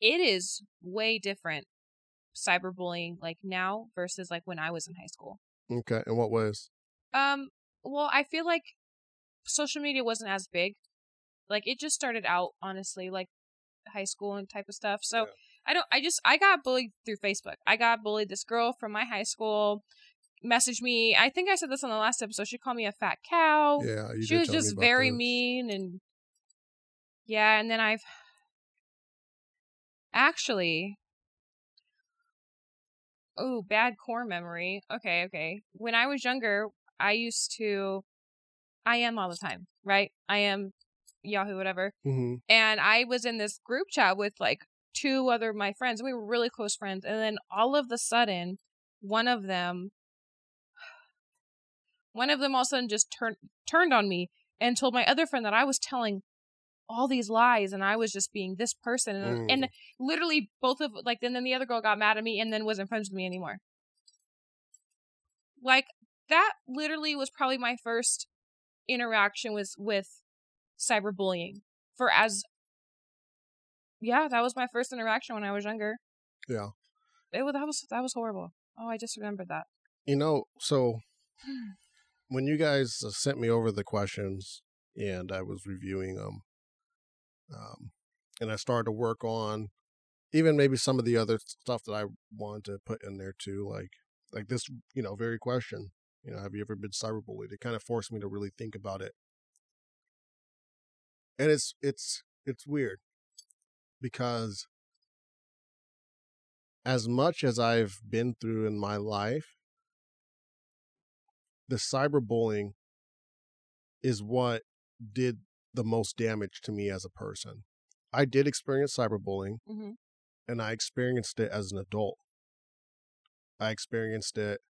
it is way different cyberbullying like now versus like when I was in high school. Okay, in what ways? Um, well, I feel like social media wasn't as big. Like it just started out honestly, like high school and type of stuff. So Yeah. I don't. I just I got bullied through Facebook. I got bullied. This girl from my high school messaged me. I think I said this on the last episode. She called me a fat cow. Yeah, you she was me just about very this. mean and yeah. And then I've actually. Oh, bad core memory. Okay, okay. When I was younger, I used to I am all the time, right? IM Yahoo, whatever. hmm And I was in this group chat with like two other of my friends. We were really close friends. And then all of the sudden, one of them, [sighs] one of them all of a sudden just turned turned on me and told my other friend that I was telling all these lies and I was just being this person. And, Mm. and literally both of like, and then the other girl got mad at me and then wasn't friends with me anymore. Like that literally was probably my first interaction with with cyberbullying for as yeah that was my first interaction when i was younger Yeah. it was that was that was horrible oh i just remembered that You know, so [sighs] when you guys uh, sent me over the questions and I was reviewing them, um, and I started to work on even maybe some of the other stuff that I wanted to put in there too, like like this, you know, very question. You know, have you ever been cyberbullied? It kind of forced me to really think about it, and it's it's it's weird because as much as I've been through in my life, the cyberbullying is what did the most damage to me as a person. I did experience cyberbullying mm-hmm. and I experienced it as an adult. I experienced it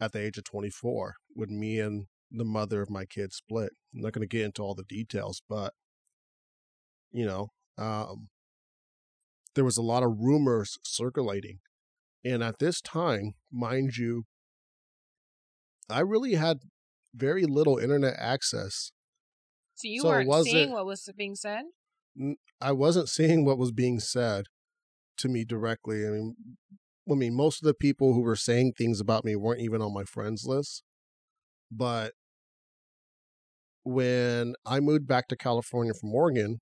at the age of 24 when me and the mother of my kids split. I'm not going to get into all the details, but you know, um, there was a lot of rumors circulating. And at this time, mind you, I really had very little internet access. So you So weren't seeing what was being said I wasn't seeing what was being said to me directly. I mean, I mean, most of the people who were saying things about me weren't even on my friends list. But when I moved back to California from Oregon,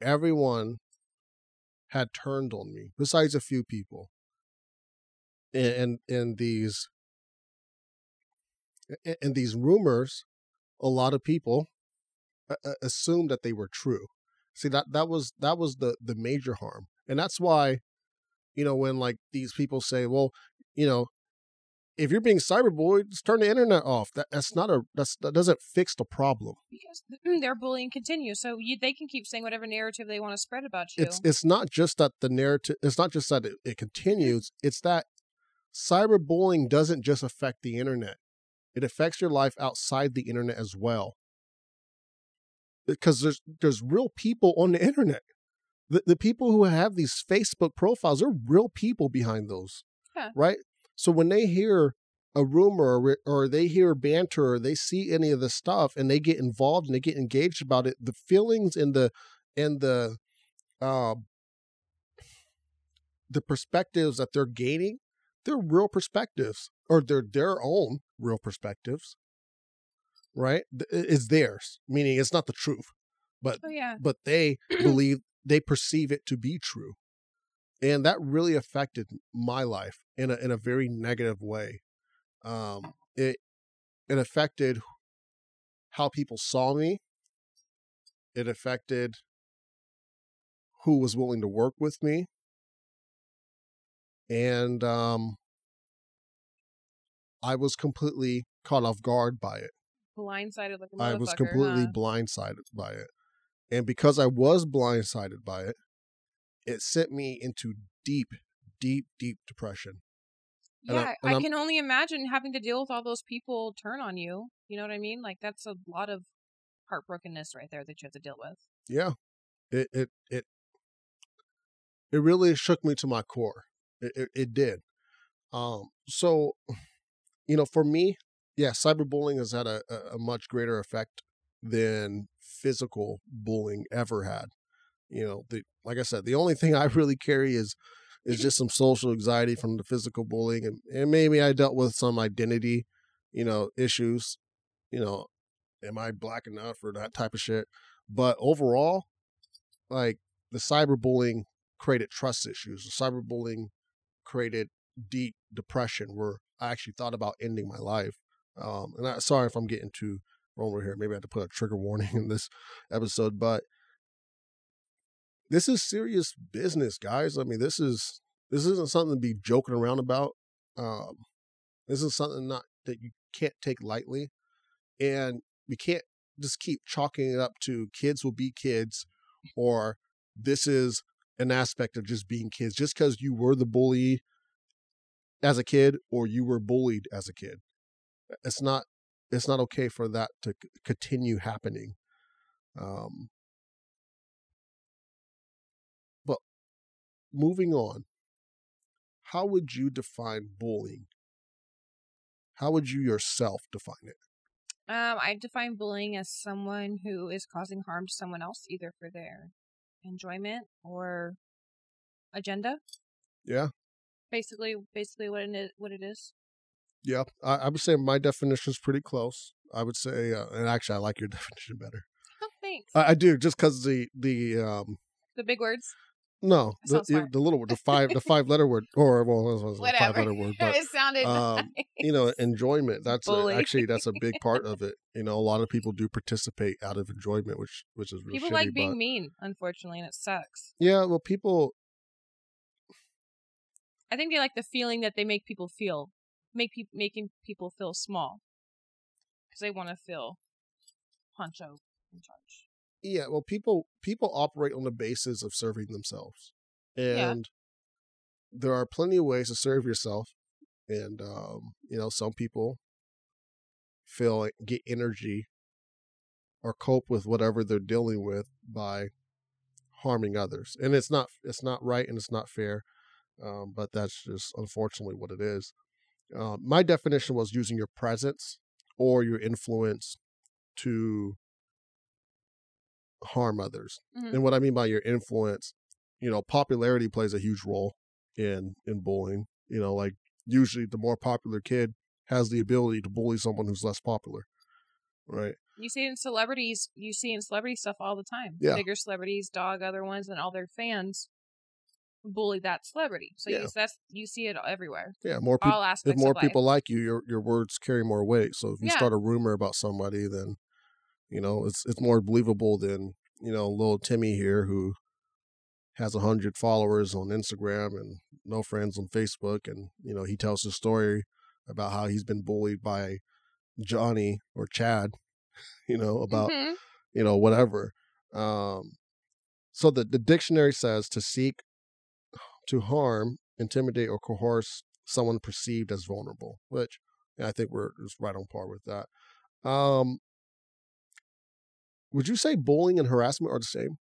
everyone had turned on me, besides a few people. And and, and these and- and these rumors, a lot of people assumed that they were true. See that that was that was the the major harm, and that's why, you know, when like these people say, well, you know, if you're being cyberbullied, just turn the internet off. That that's not a that's that doesn't fix the problem. because mm, their bullying continues so you they can keep saying whatever narrative they want to spread about you It's it's not just that the narrative. It's not just that it, it continues. It's that cyberbullying doesn't just affect the internet. It affects your life outside the internet as well. Because there's there's real people on the internet. The the people who have these Facebook profiles are real people behind those. Yeah. Right? So when they hear a rumor or, or they hear banter or they see any of this stuff and they get involved and they get engaged about it, the feelings and the and the uh, the perspectives that they're gaining, they're real perspectives or they're their own real perspectives. Right? It's theirs, meaning it's not the truth, but oh yeah but they [clears throat] believe they perceive it to be true. And that really affected my life in a in a very negative way. Um it it affected how people saw me. It affected who was willing to work with me. And um I was completely caught off guard by it. blindsided like a I was completely huh? blindsided by it. And because I was blindsided by it, it sent me into deep, deep, deep depression. And I- Yeah, I I'm- can only imagine having to deal with all those people turn on you. You know what I mean? Like that's a lot of heartbrokenness right there that you have to deal with. yeah it it it it really shook me to my core it, it, did. Um so you know for me yeah cyberbullying has had a, a, a much greater effect than physical bullying ever had. You know the like i said the only thing i really carry is is just some social anxiety from the physical bullying and, and maybe i dealt with some identity you know issues you know am i black enough or that type of shit? But overall like the cyberbullying created trust issues. The cyberbullying created deep depression where I actually thought about ending my life. Um, and I, sorry if I'm getting too vulnerable here. Maybe I have to put a trigger warning [laughs] in this episode, but this is serious business, guys. I mean, this is this isn't something to be joking around about. Um, this is something not that you can't take lightly, and we can't just keep chalking it up to kids will be kids, or this is an aspect of just being kids. Just because you were the bully as a kid or you were bullied as a kid, it's not it's not okay for that to c- continue happening. Um, but moving on, how would you define bullying? How would you yourself define it? Um, I define bullying as someone who is causing harm to someone else, either for their enjoyment or agenda. Yeah. Basically, basically what it is. What it is. Yeah, I, I would say my definition is pretty close. I would say, uh, and actually, I like your [laughs] definition better. Oh, thanks. I, I do, just because the the um the big words. No the the little word, the five the five [laughs] letter word, or well, this was a five letter word, but [laughs] it sounded. um, nice. you know, enjoyment. That's a, actually that's a big part of [laughs] it. You know, a lot of people do participate out of enjoyment, which which is really people shitty, like being but- mean, unfortunately, and it sucks. Yeah, well, people. I think they like the feeling that they make people feel, make people making people feel small, because they want to feel Pancho in charge. Yeah, well, people people operate on the basis of serving themselves, Yeah. and there are plenty of ways to serve yourself. And um, you know, some people feel like get energy or cope with whatever they're dealing with by harming others, and it's not it's not right and it's not fair. Um, but that's just unfortunately what it is. Uh, my definition was using your presence or your influence to harm others. Mhm. And what I mean by your influence, you know, popularity plays a huge role in in bullying. You know, like usually the more popular kid has the ability to bully someone who's less popular. Right? You see in celebrities, you see in celebrity stuff all the time. Yeah. Bigger celebrities dog other ones, and all their fans bully that celebrity. So Yeah. you, that's you see it everywhere, Yeah, more people if more people like you, your your words carry more weight. So if you Yeah. start a rumor about somebody, then you know it's it's more believable than you know little Timmy here who has a hundred followers on Instagram and no friends on Facebook, and you know he tells his story about how he's been bullied by Johnny or Chad, [laughs] you know about Mhm. you know whatever. Um, so the the dictionary says to seek to harm, intimidate, or coerce someone perceived as vulnerable, which I think we're just right on par with that. Um, would you say bullying and harassment are the same?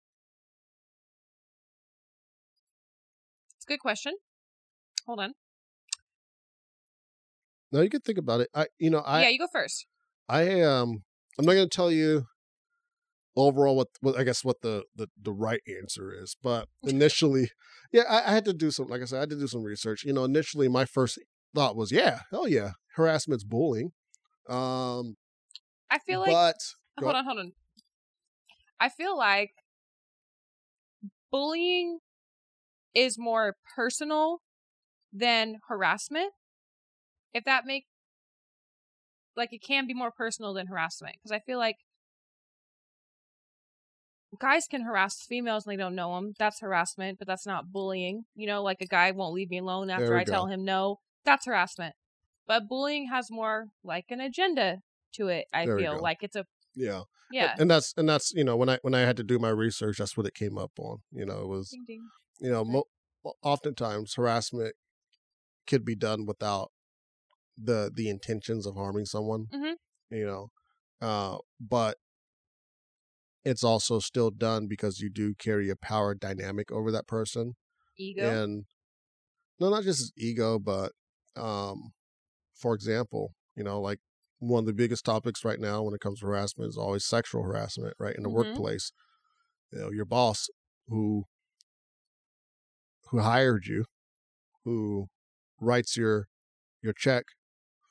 It's a good question. Hold on. No, you could think about it. I, you know, I, yeah, you go first. I um, I'm not going to tell you overall what, what I guess what the, the the right answer is, but initially, yeah, I, I had to do some. Like I said, I had to do some research. You know, initially, my first thought was, yeah, hell yeah, harassment's bullying. Um, I feel like but go hold on, hold on. I feel like bullying is more personal than harassment. If that make like it can be more personal than harassment because I feel like guys can harass females and they don't know them. That's harassment, but that's not bullying. You know, like a guy won't leave me alone after I tell him no. That's harassment. But bullying has more like an agenda to it. I There feel like it's a yeah, yeah. and that's and that's you know when I when I had to do my research, that's what it came up on. You know, it was Ding, ding. you know mo- oftentimes harassment could be done without the the intentions of harming someone. Mhm. You know, uh, but it's also still done because you do carry a power dynamic over that person, Ego. and no, not just ego, but um, for example, you know, like one of the biggest topics right now when it comes to harassment is always sexual harassment, right? In the Mhm. workplace, you know, your boss who who hired you, who writes your your check,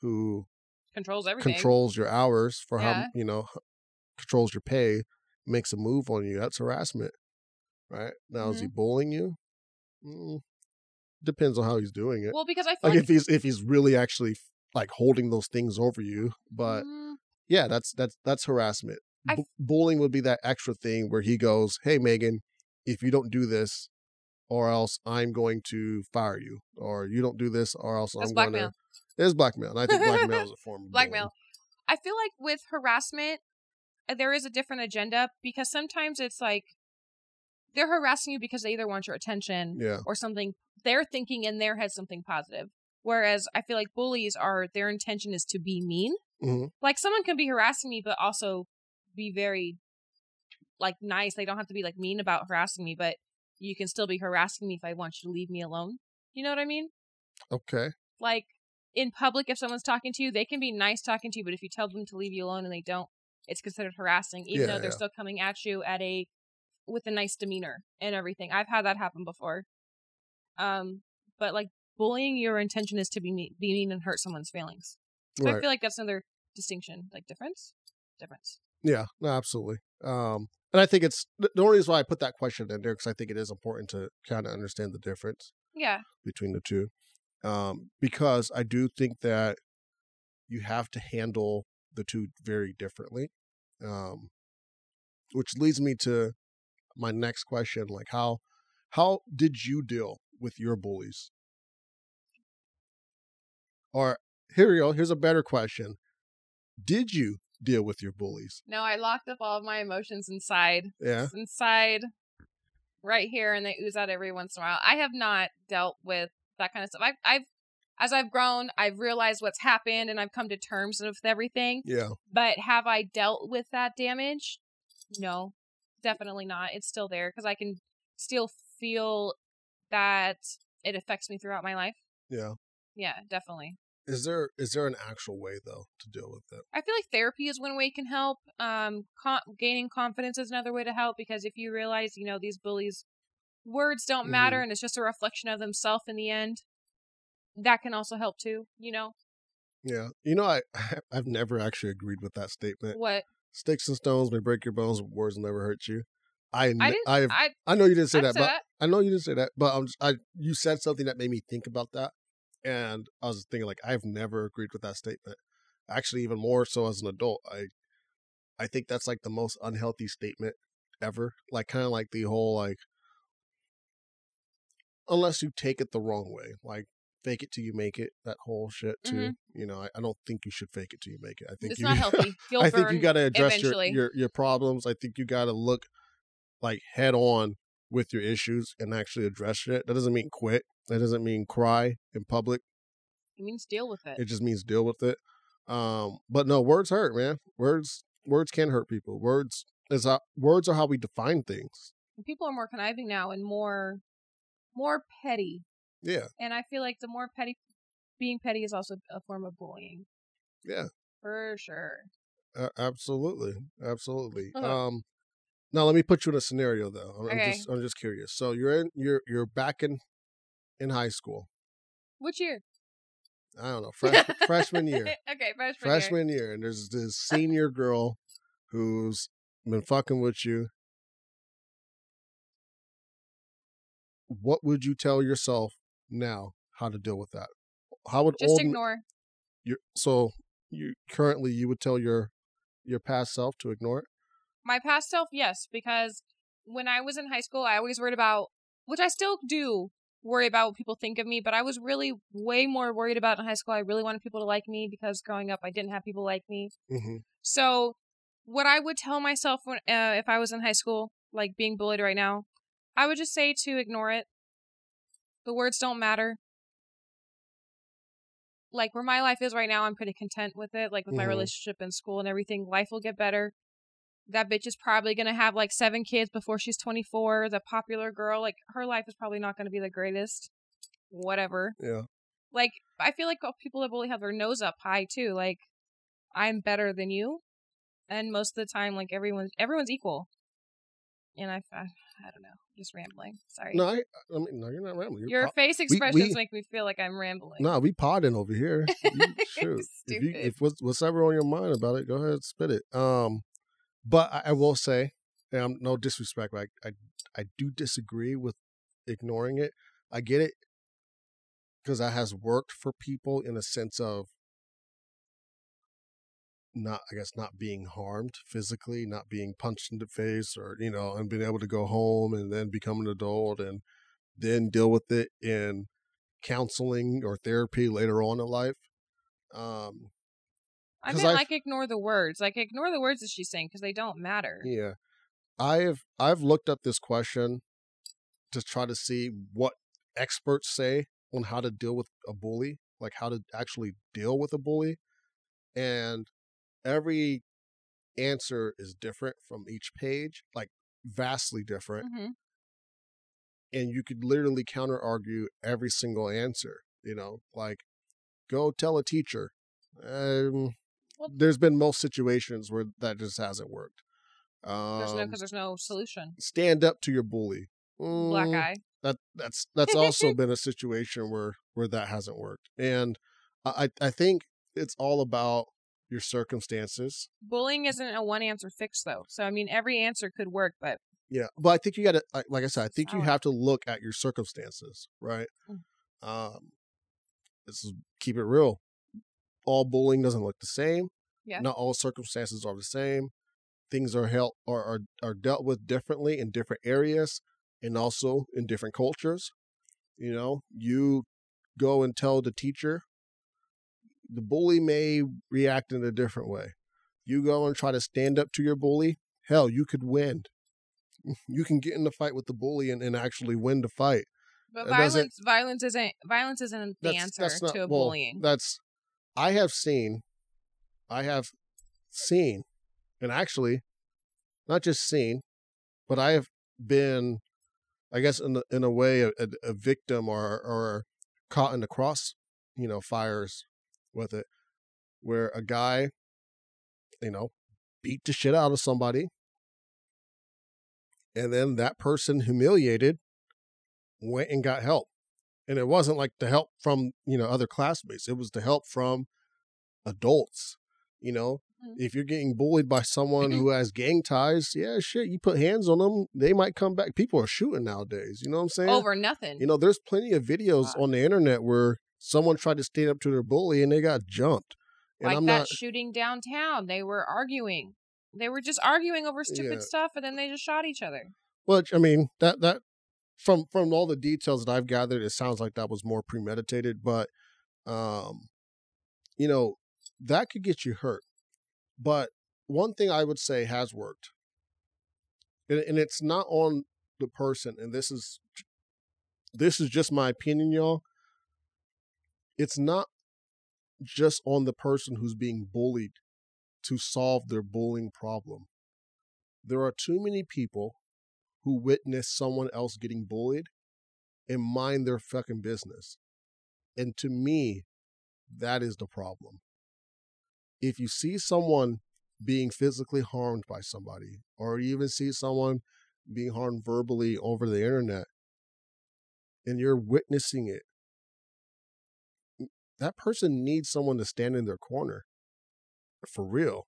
who Controls everything. controls your hours for how you know controls your pay, makes a move on you. That's harassment, right? Now is he Mm-hmm. bullying you? Mm, depends on how he's doing it. Well, because I feel like like, if he's if he's really actually like holding those things over you, but Mm, yeah, that's that's that's harassment. Bullying would be that extra thing where he goes, "Hey, Megan, if you don't do this, or else I'm going to fire you, or you don't do this, or else That's I'm going to." It is blackmail, and I think blackmail is [laughs] a form of blackmail. I feel like with harassment, uh, there is a different agenda because sometimes it's like they're harassing you because they either want your attention. Yeah, or something they're thinking in their head something positive. Whereas I feel like bullies are their intention is to be mean. Mhm. Like someone can be harassing me, but also be very like nice. They don't have to be like mean about harassing me, but you can still be harassing me if I want you to leave me alone. You know what I mean? okay, Like in public, if someone's talking to you, they can be nice talking to you, but if you tell them to leave you alone and they don't, it's considered harassing, even Yeah, though they're yeah. still coming at you at a with a nice demeanor and everything. I've had that happen before. Um, but like bullying, your intention is to be mean, be mean and hurt someone's feelings. So I feel like that's another distinction, like difference, difference. Yeah, no, absolutely. Um, and I think it's the the only reason why I put that question in there because I think it is important to kind of understand the difference. Yeah, between the two um, because I do think that you have to handle the two very differently. Um, which leads me to my next question: like how how did you deal with your bullies? Or here we go. Here's a better question: Did you deal with your bullies? no, I locked up all of my emotions inside. Yeah. It's inside right here and they ooze out every once in a while. I have not dealt with that kind of stuff. I've, I've as I've grown, I've realized what's happened and I've come to terms with everything. Yeah. But have I dealt with that damage? No, definitely not. It's still there because I can still feel that it affects me throughout my life. Yeah. Yeah, definitely. Is there is there an actual way though to deal with it? I feel like therapy is one way it can help. Um, con- gaining confidence is another way to help because if you realize, you know, these bullies' words don't matter and it's just a reflection of themselves in the end, that can also help too. You know Yeah. You know, I [laughs] I've never actually agreed with that statement. what? Sticks and stones may break your bones, words will never hurt you. I I didn't. I I, know you didn't say I that, but that. I know you didn't say that, but I'm just, I you said something that made me think about that, and I was thinking like I've never agreed with that statement. Actually, even more so as an adult, I I think that's like the most unhealthy statement ever. Like kind of like the whole like unless you take it the wrong way, like fake it till you make it. That whole shit too. Mhm. You know, I, I don't think you should fake it till you make it. I think It's you, not healthy. [laughs] You'll I think you got to address your, your your problems. I think you got to look like head on with your issues and actually address it. That doesn't mean quit. That doesn't mean cry in public. It means deal with it. It just means deal with it. Um, but no, words hurt, man. Words words can hurt people. Words is how, words are how we define things. People are more conniving now and more, more petty. Yeah, And I feel like the more petty, being petty is also a form of bullying yeah, for sure. a- absolutely, absolutely. Uh-huh. Um, now let me put you in a scenario though. I'm, I'm Okay. just I'm just curious. So you're in you're you're back in in high school. Which year? I don't know, [laughs] fresh, freshman year. okay, freshman, year. freshman year. and there's this [laughs] uh. senior girl who's been fucking with you. What would you tell yourself now how to deal with that? How would Just old ignore. you so you currently you would tell your your past self to ignore it? My past self, yes, because when I was in high school, I always worried about, which I still do worry about what people think of me, but I was really way more worried about in high school. I really wanted people to like me because growing up, I didn't have people like me. Mm-hmm. So, what I would tell myself when, uh, if I was in high school, like being bullied right now, I would just say to ignore it. The words don't matter. like where my life is right now, I'm pretty content with it. Like with my Mhm. relationship in school and everything, life will get better. That bitch is probably gonna have like seven kids before she's 24. The popular girl, like her life is probably not gonna be the greatest. Whatever. Yeah. Like I feel like people that bully have their nose up high too. Like I'm better than you, and most of the time, like everyone's everyone's equal. And I, I, I don't know, just rambling. Sorry. No, I, I mean, no, you're not rambling. You're Your po- face expressions we- make me feel like I'm rambling. no, we podding over here. [laughs] You- shoot, if you, if what's, what's ever on your mind about it, go ahead, and spit it. Um, but I, I will say, I'm no disrespect, but I, I, I do disagree with ignoring it. I get it because that has worked for people in a sense of not, I guess, not being harmed physically, not being punched in the face, or you know, and being able to go home and then become an adult and then deal with it in counseling or therapy later on in life. Um, I mean, I've- like ignore the words. Like ignore the words that she's saying because they don't matter. Yeah. I've I've looked up this question to try to see what experts say on how to deal with a bully, like how to actually deal with a bully. And every answer is different from each page, like vastly different. hmm And you could literally counter argue every single answer, you know, like go tell a teacher. Um, Well- there's been most situations where that just hasn't worked. There's no Um, because there's no solution. stand up to your bully. Black Mm, eye. That that's [laughs] that's also been a situation where where that hasn't worked, and I I think it's all about your circumstances. Bullying isn't a one answer fix though. So I mean, every answer could work, but Yeah, but I think you got to like, I said, I think you have to look at your circumstances, right? Mm. Um, this is keep it real. All bullying doesn't look the same. Yeah. Not all circumstances are the same. Things are held are, are are dealt with differently in different areas and also in different cultures. You know, you go and tell the teacher, the bully may react in a different way. You go and try to stand up to your bully, hell, you could win. [laughs] You can get in the fight with the bully and, and actually win the fight. but It violence violence isn't violence isn't the That's- answer that's not- to a well, bullying. That's I have seen, I have seen, and actually, not just seen, but I have been, I guess, in in a way, a, a victim or or caught in the cross, you know, fires with it, where a guy, you know, beat the shit out of somebody, and then that person humiliated went and got help and it wasn't like the help from you know other classmates it was the help from adults you know Mhm. if you're getting bullied by someone who has gang ties yeah shit you put hands on them they might come back people are shooting nowadays you know what i'm saying Over nothing. you know there's plenty of videos Wow. on the internet where someone tried to stand up to their bully and they got jumped and like i'm that not shooting downtown. They were arguing. They were just arguing over stupid Yeah. stuff and then they just shot each other. Which I mean that that from from all the details that I've gathered, it sounds like that was more premeditated. But um, you know, that could get you hurt. But one thing I would say has worked, and, and it's not on the person, and this is this is just my opinion, y'all. It's not just on the person who's being bullied to solve their bullying problem. There are too many people who witness someone else getting bullied and mind their fucking business. And to me, that is the problem. If you see someone being physically harmed by somebody, or you even see someone being harmed verbally over the internet, and you're witnessing it, that person needs someone to stand in their corner. For real.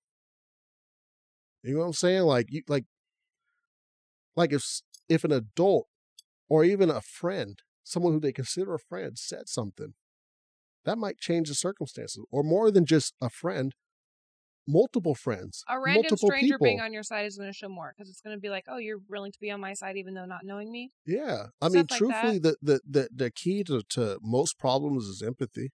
You know what I'm saying? Like you like like if if an adult or even a friend, someone who they consider a friend said something, that might change the circumstances. Or more than just a friend, multiple friends. A random multiple stranger people. being on your side is going to show more because it's going to be like, oh, you're willing to be on my side even though not knowing me. Yeah. I mean, like truthfully, the, the, the, the key to, to most problems is empathy.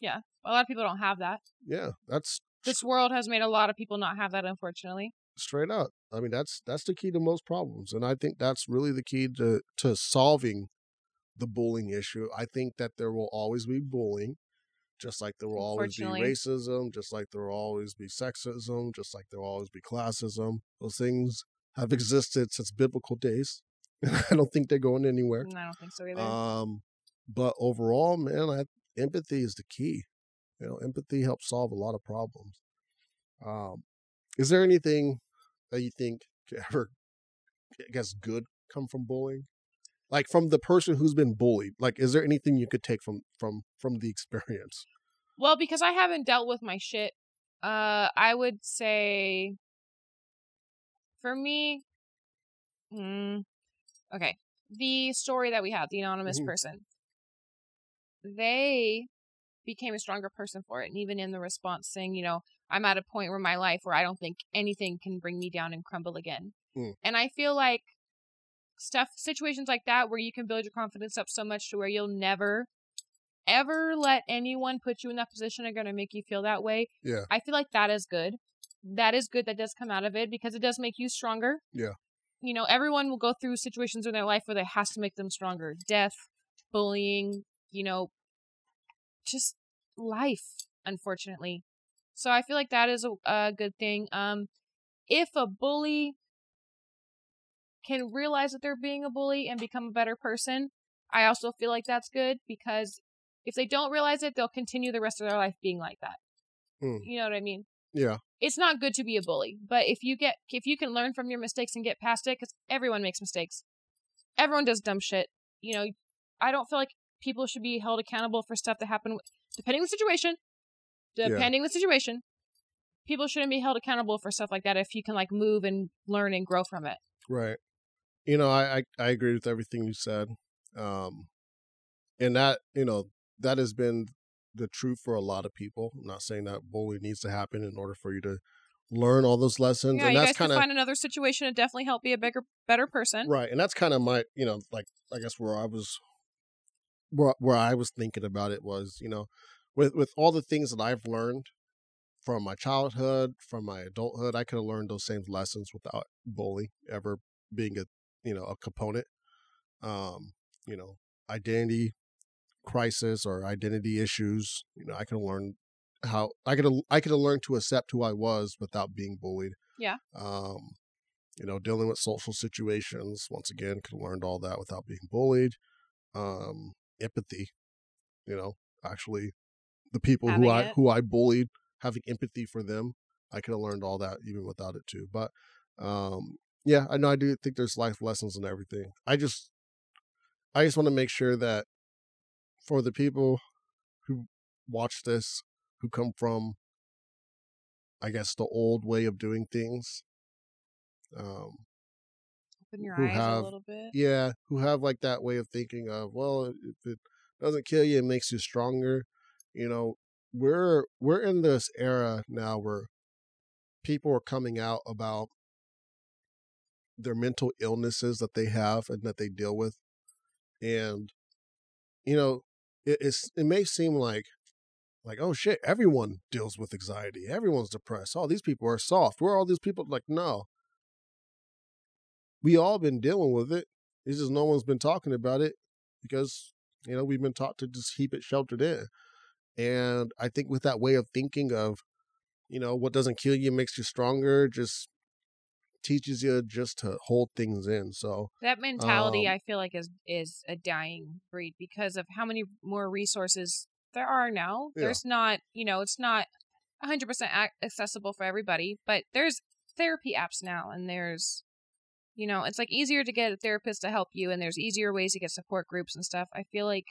Yeah, a lot of people don't have that. Yeah. That's This world has made a lot of people not have that, unfortunately. straight up. I mean, that's that's the key to most problems, and I think that's really the key to to solving the bullying issue. I think that there will always be bullying. just like there will always be racism, just like there will always be sexism, just like there will always be classism. Those things have existed since biblical days. [laughs] I don't think they're going anywhere. Mm, I don't think so either. Um, but overall, man, I, empathy is the key. You know, empathy helps solve a lot of problems. Um, is there anything that you think could ever, I guess, good come from bullying? Like from the person who's been bullied. Like, is there anything you could take from from from the experience? Well, because I haven't dealt with my shit, uh, I would say for me, mm, okay, the story that we have, the anonymous Mhm. person, they became a stronger person for it. And even in the response saying, you know, I'm at a point where my life where I don't think anything can bring me down and crumble again. Mm. And I feel like stuff, situations like that where you can build your confidence up so much to where you'll never ever let anyone put you in that position are going to make you feel that way. Yeah. I feel like that is good. That is good that does come out of it because it does make you stronger. Yeah. You know, everyone will go through situations in their life where that has to make them stronger. Death, bullying, you know, just life, unfortunately. So I feel like that is a, a good thing. Um, if a bully can realize that they're being a bully and become a better person, I also feel like that's good because if they don't realize it, they'll continue the rest of their life being like that. Hmm. You know what I mean? Yeah. It's not good to be a bully, but if you get if you can learn from your mistakes and get past it, because everyone makes mistakes, everyone does dumb shit. You know, I don't feel like people should be held accountable for stuff that happened, depending on the situation. Yeah. Depending on the situation, people shouldn't be held accountable for stuff like that if you can like move and learn and grow from it. Right. You know, I, I, I agree with everything you said. Um, and that, you know, that has been the truth for a lot of people. I'm not saying that bullying needs to happen in order for you to learn all those lessons. Yeah, and you that's kind of find another situation to definitely help be a bigger, better person. right. And that's kind of my, you know, like, I guess where I was, where, where I was thinking about it was, you know, with, with all the things that I've learned from my childhood, from my adulthood, I could have learned those same lessons without bullying ever being a, you know, a component. Um, you know, identity crisis or identity issues. You know, I could have learned how I could have I could have learned to accept who I was without being bullied. Yeah. Um, you know, dealing with social situations. Once again, could have learned all that without being bullied. Um, empathy. You know, actually, the people who I it. who I bullied, having empathy for them. I could have learned all that even without it too. But um, yeah, I know I do think there's life lessons and everything. I just I just want to make sure that for the people who watch this, who come from, I guess, the old way of doing things, um, Open your eyes have- a little bit. yeah, who have like that way of thinking of, well, if it doesn't kill you, it makes you stronger. You know, we're we're in this era now where people are coming out about their mental illnesses that they have and that they deal with, and you know, it, it's it may seem like like oh shit, everyone deals with anxiety, everyone's depressed. All these people are soft. Where are all these people? Like no, we all been dealing with it. It's just no one's been talking about it because you know we've been taught to just keep it sheltered in. And I think with that way of thinking of, you know, what doesn't kill you makes you stronger, just teaches you just to hold things in. So That mentality, Um, I feel like, is is a dying breed because of how many more resources there are now. Yeah. There's not, you know, it's not 100% accessible for everybody, but there's therapy apps now, and there's, you know, it's like easier to get a therapist to help you, and there's easier ways to get support groups and stuff. I feel like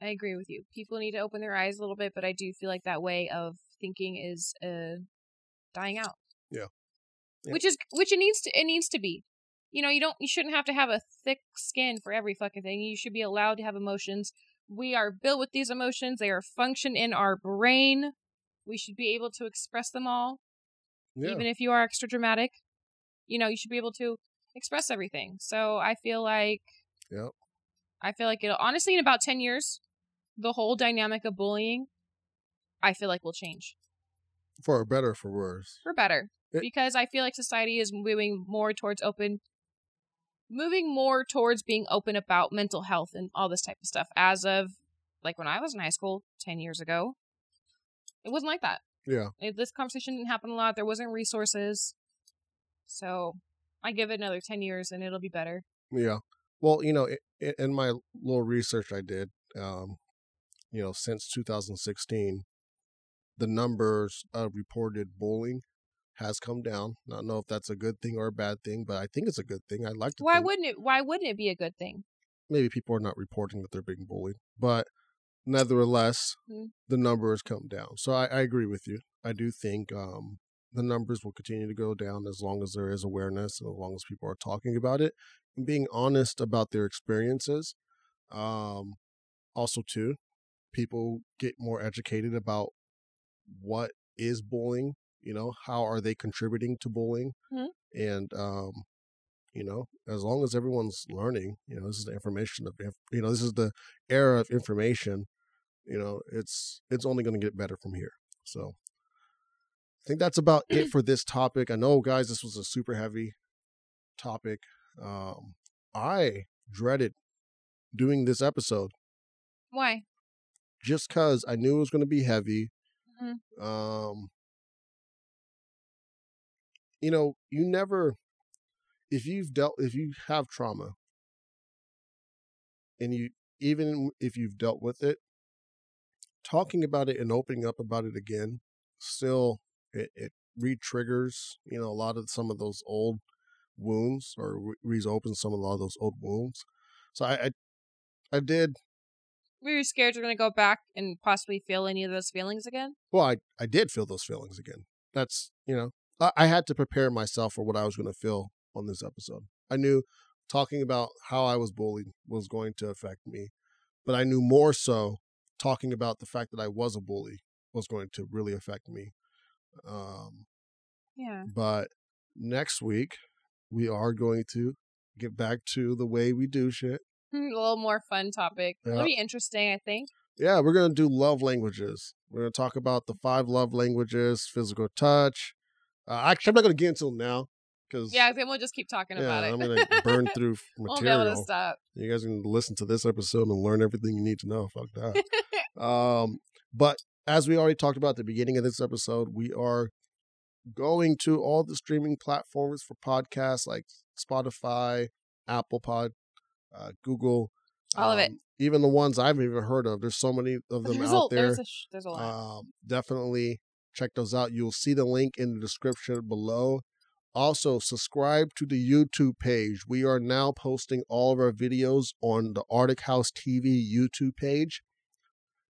I agree with you. People need to open their eyes a little bit, but I do feel like that way of thinking is uh dying out. Yeah. Yeah. Which is which it needs to it needs to be. You know, you don't you shouldn't have to have a thick skin for every fucking thing. You should be allowed to have emotions. We are built with these emotions. They are function in our brain. We should be able to express them all, yeah, even if you are extra dramatic. You know, you should be able to express everything. So I feel like Yep. I feel like it'll honestly in about ten years, the whole dynamic of bullying, I feel like will change for better or for worse. for better It- because I feel like society is moving more towards open, moving more towards being open about mental health and all this type of stuff as of like when I was in high school 10 years ago, it wasn't like that. Yeah. It, this conversation didn't happen a lot. There wasn't resources. So I give it another 10 years and it'll be better. Yeah. Well, you know, i- i- in my little research I did, um, you know, since 2016, the numbers of reported bullying has come down. I don't know if that's a good thing or a bad thing, but I think it's a good thing. I'd like to. Why think wouldn't it why wouldn't it be a good thing? maybe people are not reporting that they're being bullied, but nevertheless, Mm. the numbers come down. So I, I agree with you. I do think um, the numbers will continue to go down as long as there is awareness and as long as people are talking about it and being honest about their experiences. Um, also, too, people get more educated about what is bullying. You know, how are they contributing to bullying? Mhm. And um, you know, as long as everyone's learning, you know, this is the information of, you know, this is the era of information. You know, it's it's only going to get better from here. So, I think that's about it [clears throat] for this topic. I know, guys, this was a super heavy topic. Um, I dreaded doing this episode Why? Just because I knew it was going to be heavy. Mhm. Um, you know, you never, if you've dealt, if you have trauma, and you even if you've dealt with it, talking about it and opening up about it again, still it, it re-triggers, you know, a lot of some of those old wounds or re- reopens some of a lot of those old wounds. So I, I, I did Were you scared you're gonna go back and possibly feel any of those feelings again? well i i did feel those feelings again that's you know i, I had to prepare myself for what i was going to feel on this episode i knew talking about how i was bullied was going to affect me but i knew more so talking about the fact that i was a bully was going to really affect me um Yeah. but next week we are going to get back to the way we do shit [laughs] a little more fun topic. It'll be interesting, I think. yeah, we're gonna do love languages. We're gonna talk about the five love languages, physical touch. Uh, actually, I'm not gonna get into them now because Yeah, then we'll just keep talking about it. I'm gonna [laughs] burn through f- Won't be able to stop. You guys can listen to this episode and learn everything you need to know. Fuck that. [laughs] um, but as we already talked about at the beginning of this episode, we are going to all the streaming platforms for podcasts like Spotify, Apple Pod, uh, Google, All of it. um, even the ones I've even heard of. There's so many of them There's out a, there. there's a there's a lot. Um, definitely check those out. You'll see the link in the description below. Also, subscribe to the YouTube page. We are now posting all of our videos on the Artik House TV YouTube page.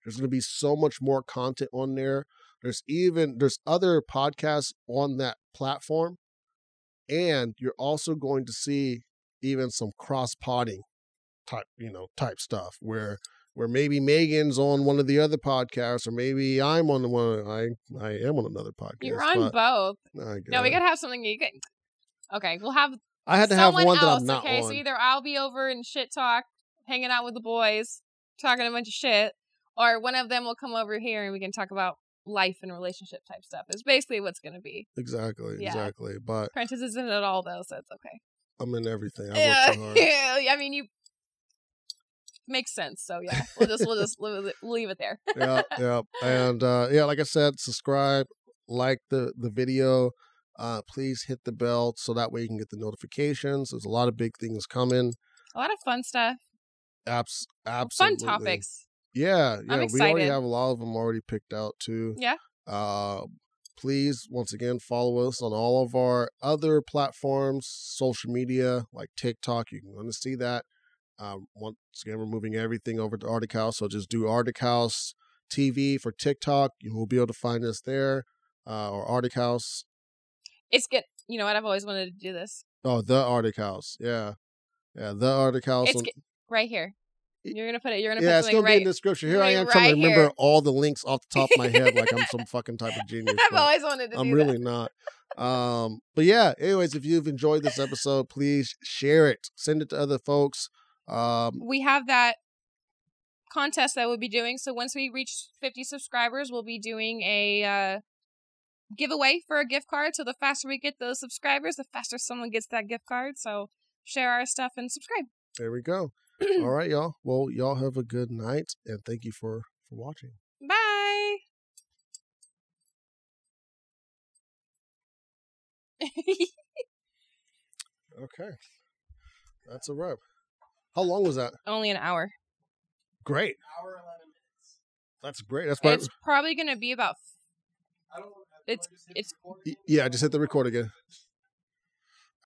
There's going to be so much more content on there. There's even there's other podcasts on that platform, and you're also going to see even some cross potting type you know type stuff where where maybe Megan's on one of the other podcasts, or maybe I'm on the one. I I am on another podcast. You're on both. No, we gotta have something you can. Okay, we'll have I had to have someone one that else. I'm not okay, on. so either I'll be over in shit talk, hanging out with the boys, talking a bunch of shit, or one of them will come over here and we can talk about life and relationship type stuff. Is basically what's gonna be. exactly, Yeah. exactly. But Prentice isn't at all though, so it's okay. I'm in everything. I Yeah, so [laughs] yeah. I mean, you makes sense. So yeah, we'll just we'll just leave it- leave it there. yeah, [laughs] yeah. And uh, yeah, like I said, subscribe, like the the video. Uh, please hit the bell so that way you can get the notifications. There's a lot of big things coming. A lot of fun stuff, Apps, fun topics. Yeah, yeah. We already have a lot of them already picked out too. Yeah. Uh, please once again follow us on all of our other platforms, social media like TikTok. You can want to see that. Um, once again, we're moving everything over to Artik House, so just do Artik House TV for TikTok. You will be able to find us there, uh, or Artik House. It's good. You know what? I've always wanted to do this Oh, the Artik House. Yeah, yeah, the Artik House. It's on- right here. You're gonna put it. You're gonna yeah, put it's gonna be in the description. Here I am right- trying to remember here. all the links off the top of my head, like I'm some [laughs] fucking type of genius. I've always wanted to I'm really not. Um, but yeah, anyways, if you've enjoyed this episode, please share it, send it to other folks. Um. We have that contest that we'll be doing. So once we reach 50 subscribers, we'll be doing a uh, giveaway for a gift card. So the faster we get those subscribers, the faster someone gets that gift card. So share our stuff and subscribe. There we go. All [clears throat] right, y'all. Well, y'all have a good night, and thank you for for watching. Bye. Okay, that's a wrap. How long was that? Only an hour. Great. Hour eleven minutes. That's great. That's probably, It's probably gonna be about I don't. It's- do I just hit it's- record? Y- yeah. Just hit the record again.